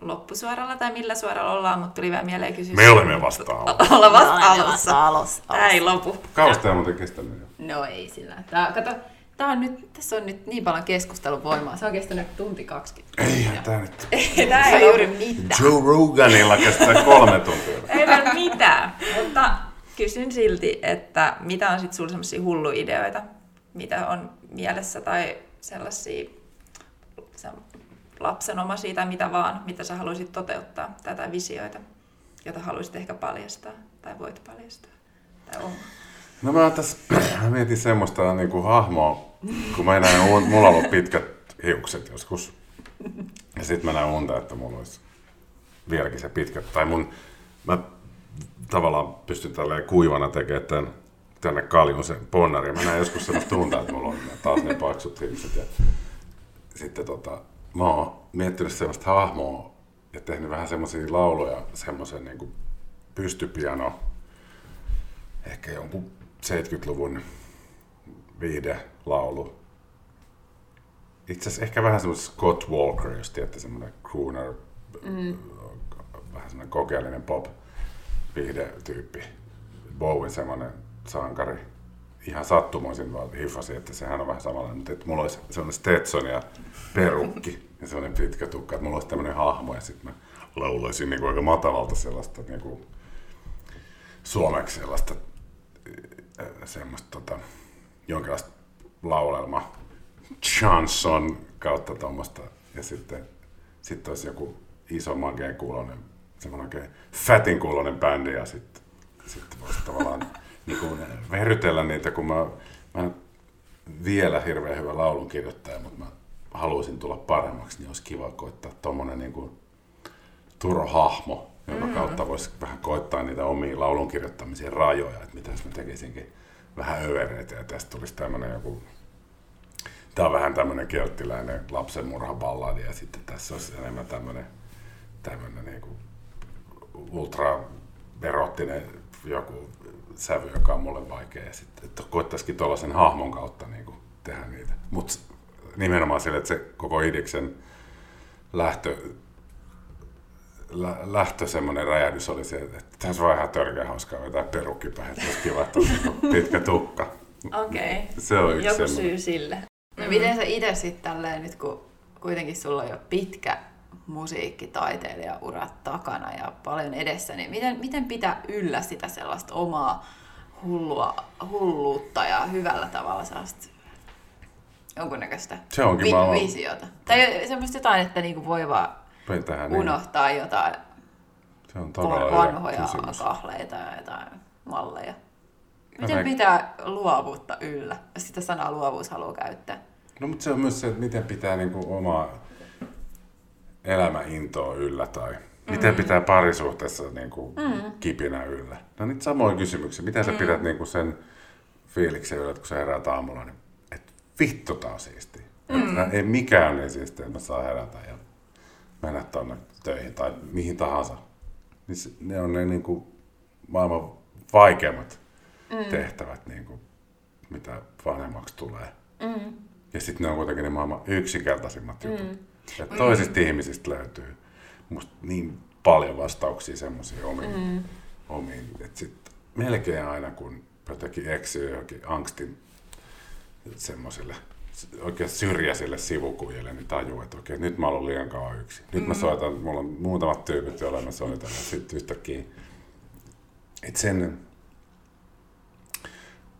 Speaker 3: loppusuoralla tai millä suoralla ollaan, mutta tuli vielä mieleen kysymys.
Speaker 2: Me olemme vasta
Speaker 3: alussa. (laughs) Ollaan vasta alussa. alussa. Tämä ei lopu.
Speaker 2: Kauas tämä muuten kestänyt jo.
Speaker 1: No ei sillä. Tää, kato, tää on nyt, tässä on nyt niin paljon keskustelun voimaa. Se on kestänyt tunti 20.
Speaker 2: Ei, tämä nyt.
Speaker 3: Ei, tämä ei juuri mitään.
Speaker 2: Joe Roganilla kestää kolme tuntia.
Speaker 3: ei ole mitään, mutta kysyn silti, että mitä on sitten sulla sellaisia hulluja ideoita, mitä on mielessä tai sellaisia lapsenomaisia tai mitä vaan, mitä sä haluaisit toteuttaa, tätä visioita, jota haluaisit ehkä paljastaa tai voit paljastaa, tai onko?
Speaker 2: No mä tässä mietin semmoista niin kuin hahmoa, kun mä näen, mulla on ollut pitkät hiukset joskus, ja sitten mä näen unta, että mulla olisi vieläkin se pitkä, tai mun, mä tavallaan pystyn tälleen kuivana tekemään tämän, tänne kaljun sen ponnari. Mä näen joskus semmoista tuntaa, että mulla on taas ne paksut hiukset. Ja sitten tota, mä oon miettinyt semmoista hahmoa ja tehnyt vähän semmoisia lauluja, semmoisen niin pystypiano, ehkä jonkun 70-luvun laulu. Itse asiassa ehkä vähän semmoinen Scott Walker, jos tiedätte, semmoinen crooner, mm. vähän semmoinen kokeellinen pop tyyppi. Bowen semmoinen sankari. Ihan sattumoisin vaan hiffasin, että sehän on vähän samanlainen, mutta että mulla olisi semmoinen Stetson ja perukki ja semmoinen pitkä tukka, että mulla olisi tämmöinen hahmo ja sitten mä laulaisin niin kuin aika matalalta sellaista niin kuin suomeksi sellaista semmoista tota, jonkinlaista laulelma chanson kautta tuommoista ja sitten sitten olisi joku iso mageen kuulonen, semmoinen oikein fatin kuulonen bändi ja sitten sitten voisi tavallaan (laughs) niin kuin verrytellä niitä, kun mä, mä en vielä hirveän hyvä laulun kirjoittaja, mutta mä haluaisin tulla paremmaksi, niin olisi kiva koittaa tuommoinen niin kuin Turo Hahmo, jonka mm. kautta voisi vähän koittaa niitä omia laulun kirjoittamisen rajoja, että mitä jos mä tekisinkin vähän övereitä ja tästä tulisi tämmöinen joku Tämä on vähän tämmöinen kelttiläinen lapsenmurhaballadi ja sitten tässä olisi enemmän tämmöinen, tämmöinen niin kuin ultra erottinen joku sävy, joka on mulle vaikea. Ja sitten, että koittaisikin tuollaisen hahmon kautta niin kuin, tehdä niitä. Mutta nimenomaan sille, että se koko idiksen lähtö, lä, lähtö semmoinen räjähdys oli se, että tässä on ihan törkeä hauskaa vetää perukki päin, että olisi kiva, että on pitkä tukka.
Speaker 3: Okei. Okay.
Speaker 2: Se on yksi
Speaker 3: Joku semmoinen. syy sille.
Speaker 1: No mm. miten sä itse sitten tälleen nyt, kun kuitenkin sulla on jo pitkä musiikkitaiteilija-urat takana ja paljon edessä, niin miten, miten pitää yllä sitä sellaista omaa hullua, hulluutta ja hyvällä tavalla sellaista jonkunnäköistä
Speaker 2: Se onkin
Speaker 1: vi- visiota. Tai semmoista jotain, että niinku voi vaan
Speaker 2: Tähän, niin.
Speaker 1: unohtaa jotain
Speaker 2: Se on
Speaker 1: vanhoja
Speaker 2: kysymys.
Speaker 1: kahleita ja jotain malleja. Miten pitää luovuutta yllä, jos sitä sanaa luovuus haluaa käyttää?
Speaker 2: No mutta se on myös se, että miten pitää niinku omaa elämäintoa yllä tai miten pitää parisuhteessa niinku kipinä yllä. No niitä samoja kysymyksiä. Miten sä pidät niinku sen fiiliksen yllä, että kun sä heräät aamulla, niin että vittu tää on siistiä. Että ei mikään niin siistiä, että mä saan herätä ja mennä tonne töihin tai mihin tahansa. Niin se, ne on ne niinku maailman vaikeimmat tehtävät, niinku, mitä vanhemmaksi tulee. Ja sitten ne on kuitenkin ne maailman yksinkertaisimmat jutut. Mm. Ja toisista ihmisistä löytyy musta niin paljon vastauksia semmoisiin omiin, mm. omiin että sit melkein aina kun jotenkin eksyy johonkin angstin semmoisille oikein syrjäisille sivukujille, niin tajuu, että okei, nyt mä oon ollut liian kauan yksin. Nyt mä soitan, mulla on muutamat tyypit, joilla mä soitan, ja sitten yhtäkkiä, että sen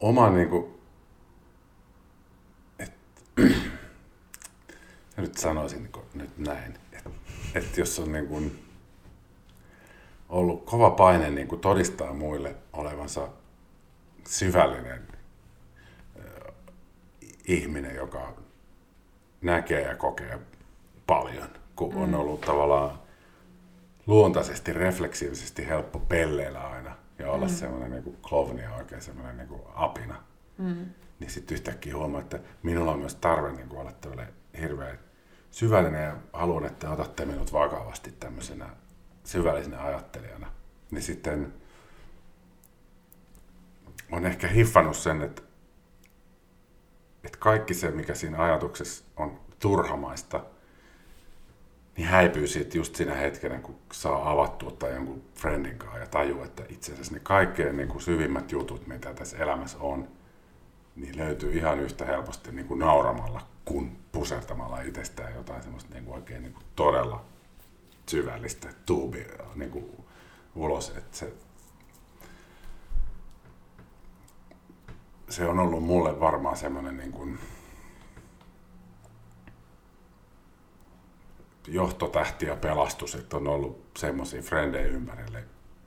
Speaker 2: oman niinku, mä (clears throat) nyt sanoisin niin nyt näin, että, että jos on niin kuin ollut kova paine niin kuin todistaa muille olevansa syvällinen ihminen, joka näkee ja kokee paljon, kun on ollut tavallaan luontaisesti, refleksiivisesti helppo pelleillä aina ja olla mm. semmoinen niin klovni ja oikein semmoinen niin kuin apina. Mm. Niin sitten yhtäkkiä huomaa, että minulla on myös tarve niin kuin olla tällainen hirveän syvällinen ja haluan, että otatte minut vakavasti tämmöisenä syvällisenä ajattelijana. Niin sitten on ehkä hiffannut sen, että, että kaikki se, mikä siinä ajatuksessa on turhamaista, niin häipyy siitä just siinä hetkenä, kun saa avattua tai jonkun friendin kanssa ja tajuu, että itse asiassa ne kaikkein niin kuin syvimmät jutut, mitä tässä elämässä on, niin löytyy ihan yhtä helposti niin kuin nauramalla kuin pusertamalla itsestään jotain semmoista niin kuin oikein niin kuin todella syvällistä tuubia niin kuin ulos. Että se, se on ollut mulle varmaan semmoinen niin kuin johtotähti ja pelastus, että on ollut semmoisia frendejä ympärille,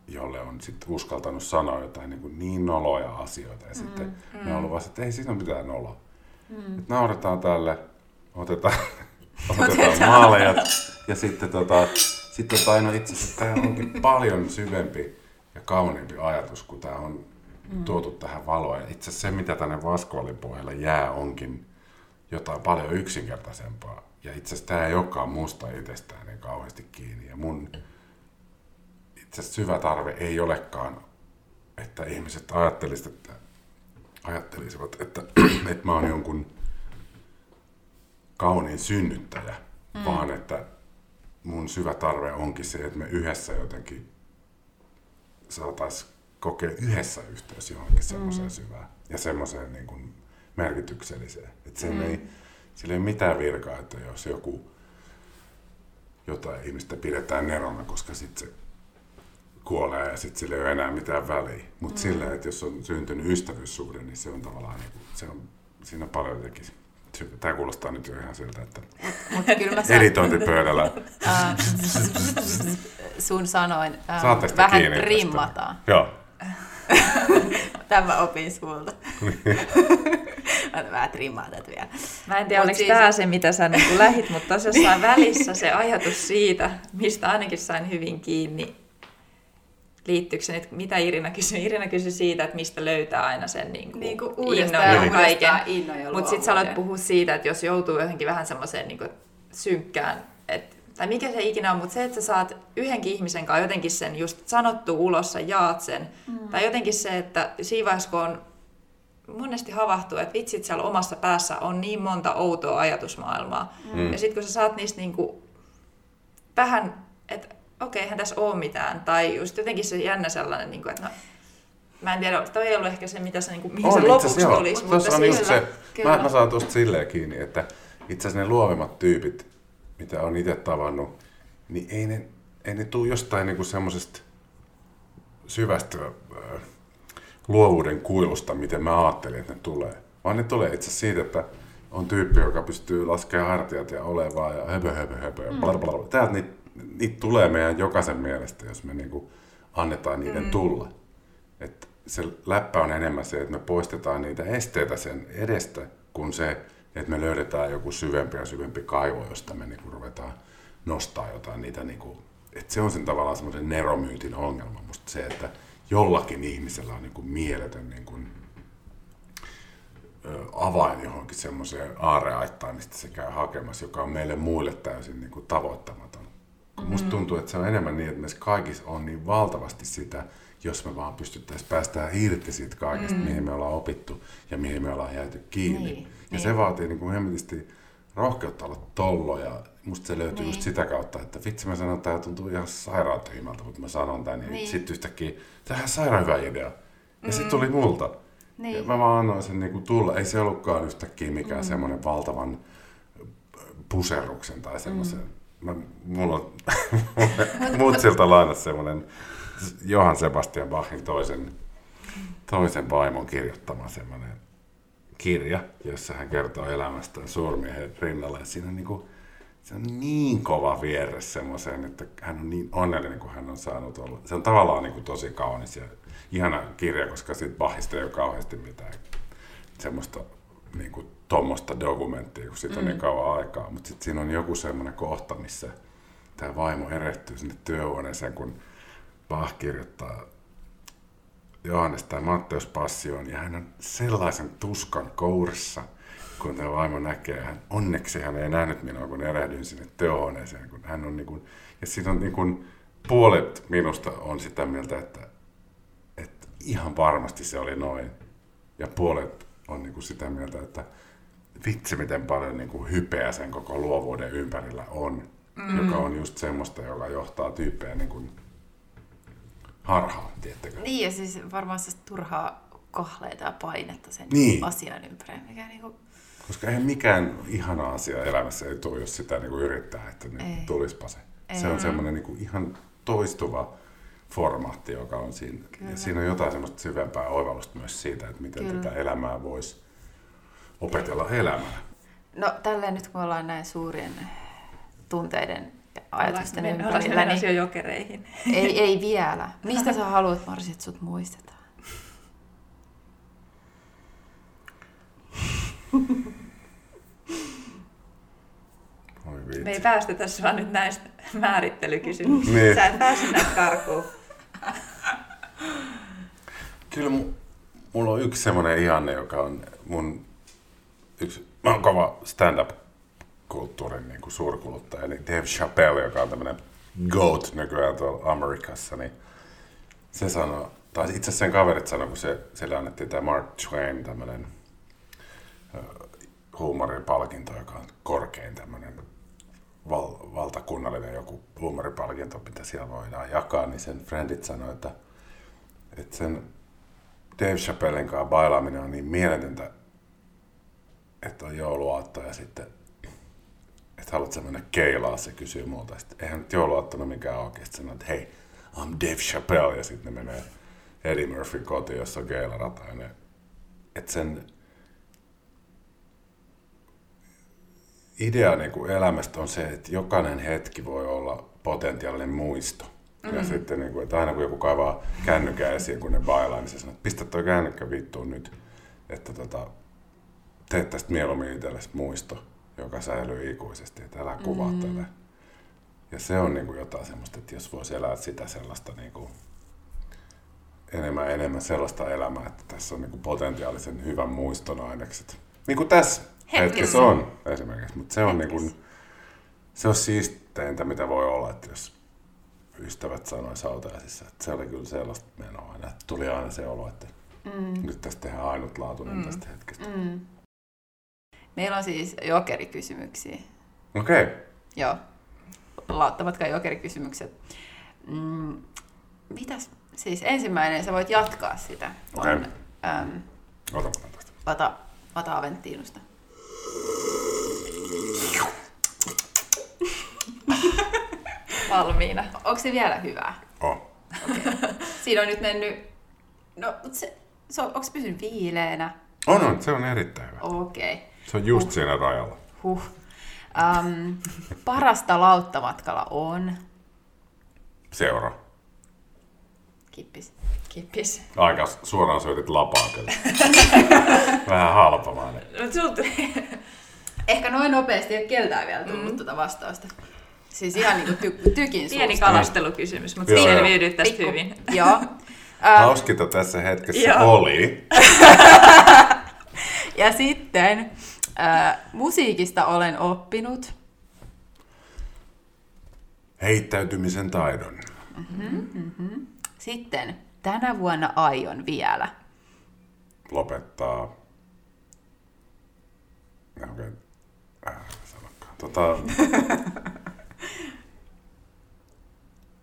Speaker 2: jolle on sitten uskaltanut sanoa jotain niin, kuin niin noloja asioita. Ja mm, sitten mm. ne on ollut vasta, että ei siinä ole mitään noloa. Mm. Että nauretaan tälle, (laughs) otetaan, otetaan maaleja ja sitten tota, sitten tota, no itse asiassa tämä onkin paljon syvempi ja kauniimpi ajatus, kun tämä on mm. tuotu tähän valoon. Ja itse asiassa se, mitä tänne vaskoolin pohjalle jää, onkin jotain paljon yksinkertaisempaa. Ja itse asiassa tämä ei olekaan musta itsestään niin kauheasti kiinni. Ja mun itse asiassa syvä tarve ei olekaan, että ihmiset ajattelisivat, että, ajattelisivat, että, (clears throat) että mä oon jonkun kauniin synnyttäjä, mm. vaan että mun syvä tarve onkin se, että me yhdessä jotenkin saataisiin kokea yhdessä yhteys johonkin semmoiseen mm. syvään ja semmoiseen niin kuin merkitykselliseen. Että sen mm. ei, sillä ei ole mitään virkaa, että jos joku jotain ihmistä pidetään nerona, koska sitten se kuolee ja sitten sillä ei ole enää mitään väliä. Mutta mm. sillä, että jos on syntynyt ystävyyssuhde, niin se on tavallaan, niin kuin, se on, siinä on paljon jotenkin Tämä kuulostaa nyt jo ihan siltä, että
Speaker 1: Mut
Speaker 2: editointipöydällä (laughs) (laughs)
Speaker 1: sun sanoin vähän
Speaker 2: kiinni tästä.
Speaker 1: trimmataan.
Speaker 2: Joo. (laughs)
Speaker 1: Tämä opin sulta. (laughs) Mä vähän trimmaan tätä vielä.
Speaker 3: Mä en tiedä,
Speaker 1: Mut
Speaker 3: oliko
Speaker 1: siis-
Speaker 3: tämä se, mitä sä niin lähit, mutta tuossa jossain välissä se ajatus siitä, mistä ainakin sain hyvin kiinni, liittyykö se nyt, mitä Irina kysyi? Irina kysyi siitä, että mistä löytää aina sen niin kuin,
Speaker 1: Niin kuin
Speaker 3: innon
Speaker 1: uudestaan
Speaker 3: ja kaiken. Mutta sitten sä aloit puhua siitä, että jos joutuu johonkin vähän semmoiseen niin synkkään, että tai mikä se ikinä on, mutta se, että sä saat yhdenkin ihmisen kanssa jotenkin sen just sanottu ulos, sä jaat sen. Mm. Tai jotenkin se, että kun on monesti havahtuu, että vitsit siellä omassa päässä on niin monta outoa ajatusmaailmaa. Mm. Ja sitten kun sä saat niistä niinku vähän, että okei, eihän tässä ole mitään. Tai just jotenkin se jännä sellainen, niinku, että no, mä en tiedä, toi ei ollut ehkä se, mitä se, niinku, mihin
Speaker 2: On
Speaker 3: se lopuksi tulisi.
Speaker 2: Tuossa on just
Speaker 3: sillä-
Speaker 2: se,
Speaker 1: kyllä.
Speaker 2: mä, mä saan tuosta silleen kiinni, että itse asiassa ne luovimmat tyypit mitä on itse tavannut, niin ei ne, ei ne tule jostain niinku semmoisesta syvästä äh, luovuuden kuilusta, miten mä ajattelin, että ne tulee. Vaan ne tulee itse siitä, että on tyyppi, joka pystyy laskemaan hartiat ja olevaa ja höpö, höpö, höpö. Mm. Bla, bla, bla. Täältä niitä, niitä tulee meidän jokaisen mielestä, jos me niinku annetaan niiden mm. tulla. Et se läppä on enemmän se, että me poistetaan niitä esteitä sen edestä, kuin se, että me löydetään joku syvempi ja syvempi kaivo, josta me niinku ruvetaan nostaa jotain niitä. Niinku, että se on sen tavallaan semmoisen neromyytin ongelma. Musta se, että jollakin ihmisellä on niinku mieletön niinku, avain johonkin semmoiseen aareaittaan, mistä se käy hakemassa, joka on meille muille täysin niin kuin tavoittamaton. Mm-hmm. Musta tuntuu, että se on enemmän niin, että meissä kaikissa on niin valtavasti sitä, jos me vaan pystyttäisiin päästään irti siitä kaikesta, mm. mihin me ollaan opittu ja mihin me ollaan jääty kiinni. Niin, ja niin. se vaatii niin kuin hemmetisti rohkeutta olla tollo ja musta se löytyy niin. just sitä kautta, että vitsi mä sanon, että tämä tuntuu ihan sairaan tyhmältä, mutta mä sanon tän, niin, niin. sitten yhtäkkiä, tämähän on sairaan hyvä idea. Ja mm. sitten tuli multa. Niin. Ja mä vaan annoin sen niin kuin tulla. Ei se ollutkaan yhtäkkiä mikään mm. semmoinen valtavan puserruksen tai semmoisen. Mm. Mä, mulla on (laughs) (laughs) mutsilta lainassa semmoinen Johan Sebastian Bachin toisen, toisen vaimon kirjoittama semmoinen kirja, jossa hän kertoo elämästään suurmiehen rinnalla. Ja siinä on niin kuin, se on niin kova vierre semmoiseen, että hän on niin onnellinen, kun hän on saanut olla. Se on tavallaan niin kuin tosi kaunis ja ihana kirja, koska siitä Bachista ei ole kauheasti mitään semmoista niin kuin tuommoista dokumenttia, kun siitä on niin mm. niin kauan aikaa. Mutta sitten siinä on joku semmoinen kohta, missä tämä vaimo erehtyy sinne työhuoneeseen, kun Bach kirjoittaa Johannes tai Matteus Passioon, ja hän on sellaisen tuskan kourissa, kun tämä vaimo näkee. Hän, onneksi hän ei nähnyt minua, kun erehdyin sinne työhuoneeseen. Kun hän on niin kuin, ja siinä on niin kuin, puolet minusta on sitä mieltä, että, että ihan varmasti se oli noin. Ja puolet on niin kuin sitä mieltä, että vitsi miten paljon niin kuin hypeä sen koko luovuuden ympärillä on. Mm. Joka on just semmoista, joka johtaa tyyppejä niin kuin harhaan, tiettäkö?
Speaker 1: Niin, ja siis varmaan se turhaa kahleita ja painetta sen niin. asian ympärillä, mikä niinku...
Speaker 2: Koska eihän mikään ihana asia elämässä ei tule, jos sitä niinku yrittää, että niin tulispa se. Ei. Se on semmoinen niinku ihan toistuva formaatti, joka on siinä. Kyllä. Ja siinä on jotain semmoista syvempää oivallusta myös siitä, että miten Kyllä. tätä elämää voisi opetella elämään.
Speaker 1: No tälleen nyt kun ollaan näin suurien tunteiden ajatusten Men, ympärillä. Niin...
Speaker 3: jo jokereihin.
Speaker 1: Ei, ei vielä. (laughs) Mistä sä haluat, Marsi, että sut muistetaan? (laughs)
Speaker 3: Me ei päästä tässä vaan nyt näistä määrittelykysymyksistä. Niin. Sä et pääse näistä karkuun.
Speaker 2: Kyllä mulla on yksi semmoinen ihanne, joka on mun yksi, mä oon kova stand-up kulttuurin niin kuin suurkuluttaja, eli Dave Chappelle, joka on tämmöinen GOAT nykyään tuolla Amerikassa, niin se sanoi, tai itse asiassa sen kaverit sanoi, kun se, sille annettiin tämä Mark Twain, tämmöinen huumoripalkinto, joka on korkein tämmöinen val, valtakunnallinen joku huumoripalkinto, mitä siellä voidaan jakaa, niin sen friendit sanoi, että, että sen Dave Chappellen kanssa bailaaminen on niin mieletöntä, että on jouluaatto ja sitten että haluatko mennä keilaa, se kysyy multa. Sitten eihän nyt jouluaattona mikään oikeasti sanoa, että hei, I'm Dave Chappelle, ja sitten ne menee Eddie Murphy kotiin, jossa on keilarata. Ja ne, että sen idea niin kuin elämästä on se, että jokainen hetki voi olla potentiaalinen muisto. Mm-hmm. Ja sitten, niin kuin, että aina kun joku kaivaa kännykää esiin, kun ne bailaa, niin se sanoo, että pistä toi kännykkä vittuun nyt. Että tota, teet tästä mieluummin itsellesi muisto joka säilyy ikuisesti, että älä kuvattele. Mm. Ja se on niin kuin jotain semmoista, että jos voisi elää sitä sellaista niin kuin enemmän enemmän sellaista elämää, että tässä on niin kuin potentiaalisen hyvän muiston ainekset. Niin kuin tässä hetkessä, hetkessä on esimerkiksi, mutta se on, niin kuin, se on siisteintä, mitä voi olla, että jos ystävät sanois hautajaisissa, että se oli kyllä sellaista menoa aina, että tuli aina se olo, että mm. nyt tästä tehdään ainutlaatuinen mm. tästä hetkestä. Mm.
Speaker 1: Meillä on siis jokerikysymyksiä.
Speaker 2: Okei. Okay.
Speaker 1: Joo. Lauttavatko jokerikysymykset. Mm, mitäs? Siis ensimmäinen, sä voit jatkaa sitä.
Speaker 2: Okay. On, äm, Ota tästä.
Speaker 1: Vata, Vata Aventiinusta. (laughs)
Speaker 3: valmiina.
Speaker 1: Onko se vielä hyvää?
Speaker 2: Oh.
Speaker 1: Siinä on nyt mennyt... No, se, se on, onko se pysynyt viileänä?
Speaker 2: On, on, se on erittäin hyvä.
Speaker 1: Okei. Okay.
Speaker 2: Se on just siinä rajalla.
Speaker 1: Huh. Um, parasta lauttamatkalla on...
Speaker 2: Seura.
Speaker 1: Kippis.
Speaker 3: Kippis.
Speaker 2: Aika suoraan syötit lapaa kyllä. (laughs) Vähän halpamainen.
Speaker 3: Mut.
Speaker 1: Ehkä noin nopeasti ei ole keltään vielä tullut mm. tuota vastausta. Siis ihan niinku ty- tykin
Speaker 3: Pieni
Speaker 1: suusta.
Speaker 3: kalastelukysymys, mutta
Speaker 2: Joo,
Speaker 3: siinä selviydyt tästä
Speaker 1: Pikku-
Speaker 3: hyvin.
Speaker 1: Joo. (laughs)
Speaker 2: Hauskinta tässä hetkessä
Speaker 3: Joo.
Speaker 2: oli. (laughs)
Speaker 1: ja sitten ä, musiikista olen oppinut.
Speaker 2: Heittäytymisen taidon.
Speaker 1: Sitten tänä vuonna aion vielä.
Speaker 2: Lopettaa. Okei. Äh. Tota... (laughs)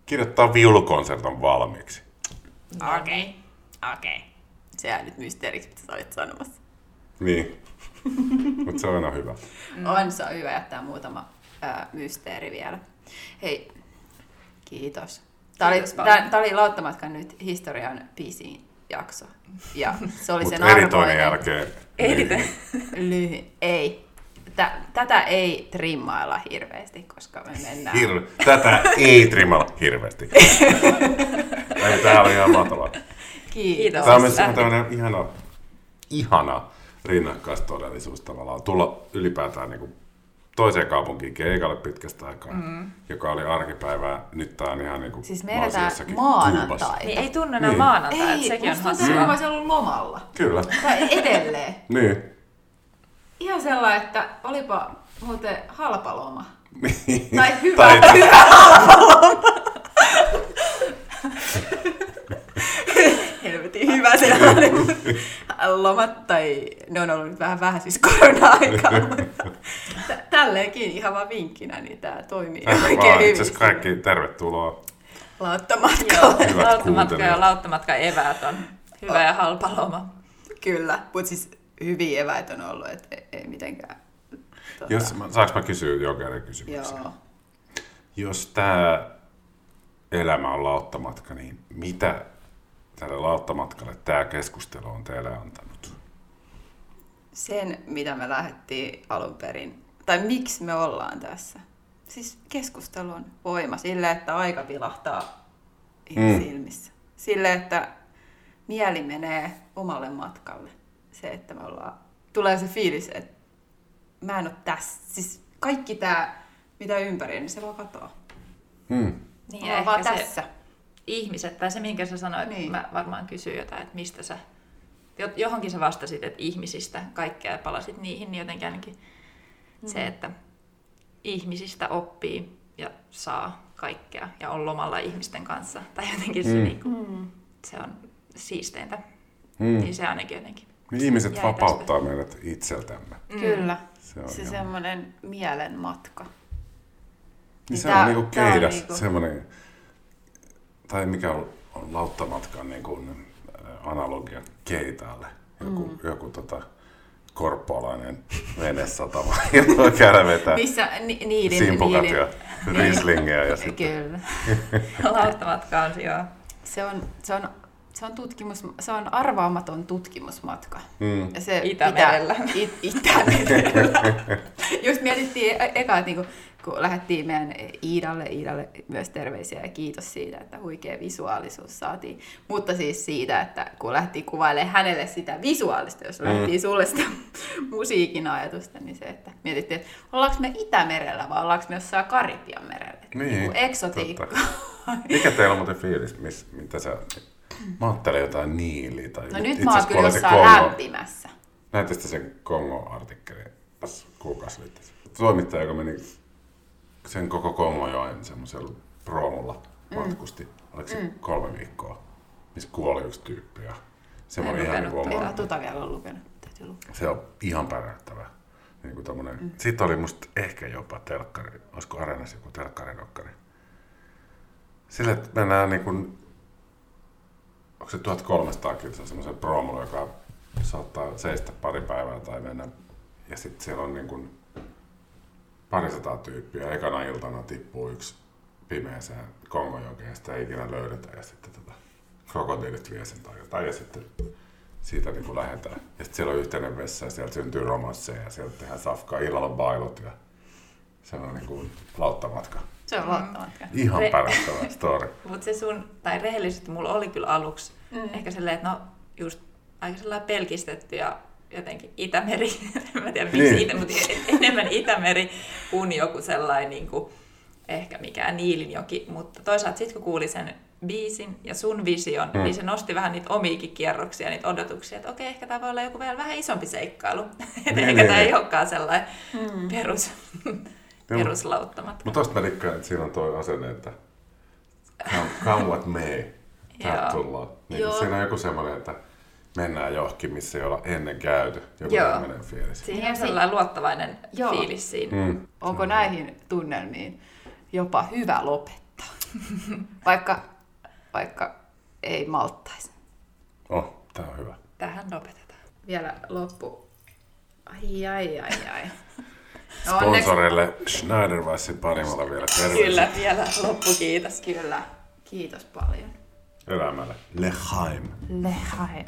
Speaker 2: Kirjoittaa viulukonserton valmiiksi.
Speaker 1: Okei. Okei. Se jää nyt mysteeriksi, mitä sä olit sanomassa.
Speaker 2: Niin. (laughs) Mutta se on aina hyvä.
Speaker 1: Mm. On, se on hyvä jättää muutama ää, mysteeri vielä. Hei, kiitos. Tämä oli, tää, tää oli Lauttamatkan nyt historian pisin jakso. Ja se oli sen
Speaker 2: Mutta editoinnin
Speaker 1: arvoinen.
Speaker 2: jälkeen...
Speaker 3: Editoin.
Speaker 1: Lyhy- ei. Tä, tätä ei trimmailla hirveästi, koska me mennään...
Speaker 2: Hir... Tätä ei trimalla hirveästi. (laughs) Ei, tää oli ihan mahtavaa.
Speaker 1: Kiitos.
Speaker 2: Tämä on myös tämmöinen ihana, ihana rinnakkaistodellisuus tavallaan. Tulla ylipäätään niin kuin toiseen kaupunkiin keikalle pitkästä aikaa, mm. joka oli arkipäivää. Nyt tää on ihan niin kuin
Speaker 1: Siis me eletään maanantai.
Speaker 3: Niin ei tunne enää
Speaker 2: Niin.
Speaker 3: maanantai, että
Speaker 1: Ei,
Speaker 3: sekin on hassua.
Speaker 1: olisin ollut lomalla.
Speaker 2: Kyllä.
Speaker 1: Tai edelleen. (laughs)
Speaker 2: Niin.
Speaker 1: Ihan sellainen, että olipa muuten halpa loma.
Speaker 2: Niin.
Speaker 1: Tai (laughs) hyvä,
Speaker 2: Tai-
Speaker 1: hyvä halpa loma. (laughs) Helvetin hyvä sellainen. Lomat, tai ne on ollut nyt vähän vähän siis korona-aikaa. Tä- Tälleenkin ihan vaan vinkkinä, niin tämä toimii
Speaker 2: Tänne
Speaker 1: oikein
Speaker 2: vaan itse
Speaker 1: hyvin.
Speaker 2: asiassa kaikki tervetuloa.
Speaker 1: Lauttamatkalle.
Speaker 2: Hyvät
Speaker 3: Lauttamatka ja lauttamatka eväät on hyvä ja halpa loma.
Speaker 1: Kyllä, mutta siis hyviä eväitä on ollut, että ei, ei mitenkään. Tota,
Speaker 2: Jos, mä- saanko mä kysyä jokainen kysymyksen?
Speaker 1: Joo.
Speaker 2: Jos tämä elämä on lauttamatka, niin mitä tälle lauttamatkalle tämä keskustelu on teille antanut?
Speaker 1: sen, mitä me lähdettiin alun perin, tai miksi me ollaan tässä. Siis keskustelu on voima sille, että aika vilahtaa ihan
Speaker 2: Mm.
Speaker 1: silmissä. Sille, että mieli menee omalle matkalle. Se, että me ollaan, tulee se fiilis, että mä en ole tässä. Siis kaikki tämä, mitä ympäri, niin se vaan katoaa.
Speaker 2: Hmm.
Speaker 3: Niin, ja
Speaker 1: ollaan vaan
Speaker 3: ehkä se
Speaker 1: tässä.
Speaker 3: Ihmiset, tai se minkä sä sanoit,
Speaker 1: Niin.
Speaker 3: niin. mä varmaan kysyin jotain, että mistä sä, jo- johonkin sä vastasit, että ihmisistä kaikkea ja palasit niihin, niin jotenkin ainakin mm. se, että ihmisistä oppii ja saa kaikkea ja on lomalla ihmisten kanssa. Tai jotenkin se,
Speaker 2: Mm.
Speaker 3: niin kuin, se on siisteintä.
Speaker 2: Hmm.
Speaker 3: Niin se ainakin jotenkin.
Speaker 2: Niin ihmiset
Speaker 3: jäi
Speaker 2: vapauttaa meidät itseltämme.
Speaker 1: Mm. Kyllä.
Speaker 2: Se on
Speaker 1: Se semmoinen mielen matka.
Speaker 2: Niin se
Speaker 1: Tää-
Speaker 2: on niinku keidas,
Speaker 1: niinku-
Speaker 2: semmoinen, tai mikä on, on lauttamatkan niinku äh, analogia keitaalle. Joku, mm. joku tota, korppolainen venesatama, (laughs) jota käydä vetää
Speaker 1: Missä ni, niiden,
Speaker 2: simpukat
Speaker 1: niiden,
Speaker 2: ja rislingejä ja (laughs) sitten
Speaker 1: Kyllä. (laughs)
Speaker 3: Lauttamatka on joo.
Speaker 1: Se on, se on, se on, tutkimus, se on arvaamaton tutkimusmatka.
Speaker 2: mm,
Speaker 1: Ja se
Speaker 3: Itämerellä.
Speaker 1: Pitää, it, Itämerellä. Just mietittiin e- eka, että niinku, kun lähdettiin meidän Iidalle, Iidalle myös terveisiä ja kiitos siitä, että huikea visuaalisuus saatiin. Mutta siis siitä, että kun lähdettiin kuvailemaan hänelle sitä visuaalista, jos lähdettiin sulle sitä (laughs) musiikin ajatusta, niin se, että mietittiin, että ollaanko me Itämerellä vai ollaanko me jossain Karibian merellä.
Speaker 2: Niin,
Speaker 1: Niinku eksotiikka.
Speaker 2: mikä teillä on muuten fiilis, miss, mitä sä, mä ajattelin jotain niiliä tai
Speaker 1: No nyt mä oon kyllä jossain
Speaker 2: Kongo-
Speaker 1: lämpimässä.
Speaker 2: Näyttäisitte sen Kongo-artikkelin kuukausi sitten. Toimittaja, joka meni sen koko Kongojoen semmoisella proomulla matkusti. Oliko se kolme viikkoa, missä kuoli yksi tyyppi. Ja se
Speaker 3: Mä en
Speaker 2: oli ihan
Speaker 3: lukenut
Speaker 2: niin kuin
Speaker 1: tuota vielä lukenut. Täytyy lukea.
Speaker 2: Se on ihan päräyttävä. Niin kuin tommonen. Mm. Sitten oli musta ehkä jopa telkkari, olisiko Areenassa joku telkkaridokkari. Sillä, että mennään niin kuin, onko se 1300 kilsaa semmoisen proomulla, joka saattaa seistä pari päivää tai mennä. Ja sitten siellä on niin kuin parisataa tyyppiä. Ekana iltana tippuu yksi pimeäseen Kongonjokeen ja sitä ei ikinä löydetä ja sitten tota, krokotiilit vie sen tai jotain ja sitten siitä niin kuin lähdetään. Ja sitten siellä on yhteinen vessa ja sieltä syntyy romansseja ja sieltä tehdään safkaa, illalla on bailut ja se on niin kuin lauttamatka.
Speaker 1: Se on lauttamatka.
Speaker 2: Ihan
Speaker 3: Re-
Speaker 2: pärättävä (laughs) story.
Speaker 3: Mutta se sun, tai rehellisesti mulla oli kyllä aluksi mm. ehkä silleen, että no just aika sellainen pelkistetty ja jotenkin Itämeri, (laughs) en mä tiedä miksi,
Speaker 2: Niin.
Speaker 3: Itä, mutta enemmän Itämeri kuin joku sellainen niin kuin, ehkä mikään Niilinjoki, mutta toisaalta sitten kun kuuli sen biisin ja sun vision,
Speaker 2: Mm.
Speaker 3: niin se nosti vähän niitä omiikin kierroksia, niitä odotuksia, että okei, ehkä tämä voi olla joku vielä vähän isompi seikkailu. (laughs) Että
Speaker 2: Niin,
Speaker 3: ehkä
Speaker 2: niin,
Speaker 3: tämä ei olekaan sellainen perus, peruslauttamatta.
Speaker 2: Mutta tosta mä dikkaan, että siinä on toi asenne, että come, come what may, täältä
Speaker 3: Joo.
Speaker 2: tullaan. Niin siinä on joku semmoinen, että mennään johonkin, missä ei olla ennen käyty. Joku
Speaker 3: Joo.
Speaker 2: tämmöinen fiilis.
Speaker 3: Siinä on sellainen luottavainen
Speaker 1: Joo.
Speaker 3: fiilis siinä.
Speaker 2: Mm.
Speaker 1: Onko näihin tunnelmiin jopa hyvä lopettaa? (laughs) Vaikka, vaikka ei malttaisi.
Speaker 2: Oh, tää on hyvä.
Speaker 3: Tähän lopetetaan.
Speaker 1: Vielä loppu. Ai, ai, ai, ai. (laughs) No,
Speaker 2: Sponsoreille Schneiderweisin panimolla vielä terveisiä
Speaker 3: Kyllä, vielä loppukiitos.
Speaker 1: Kyllä. Kiitos paljon.
Speaker 2: Eller Amalek.
Speaker 1: לחיים. לחיים.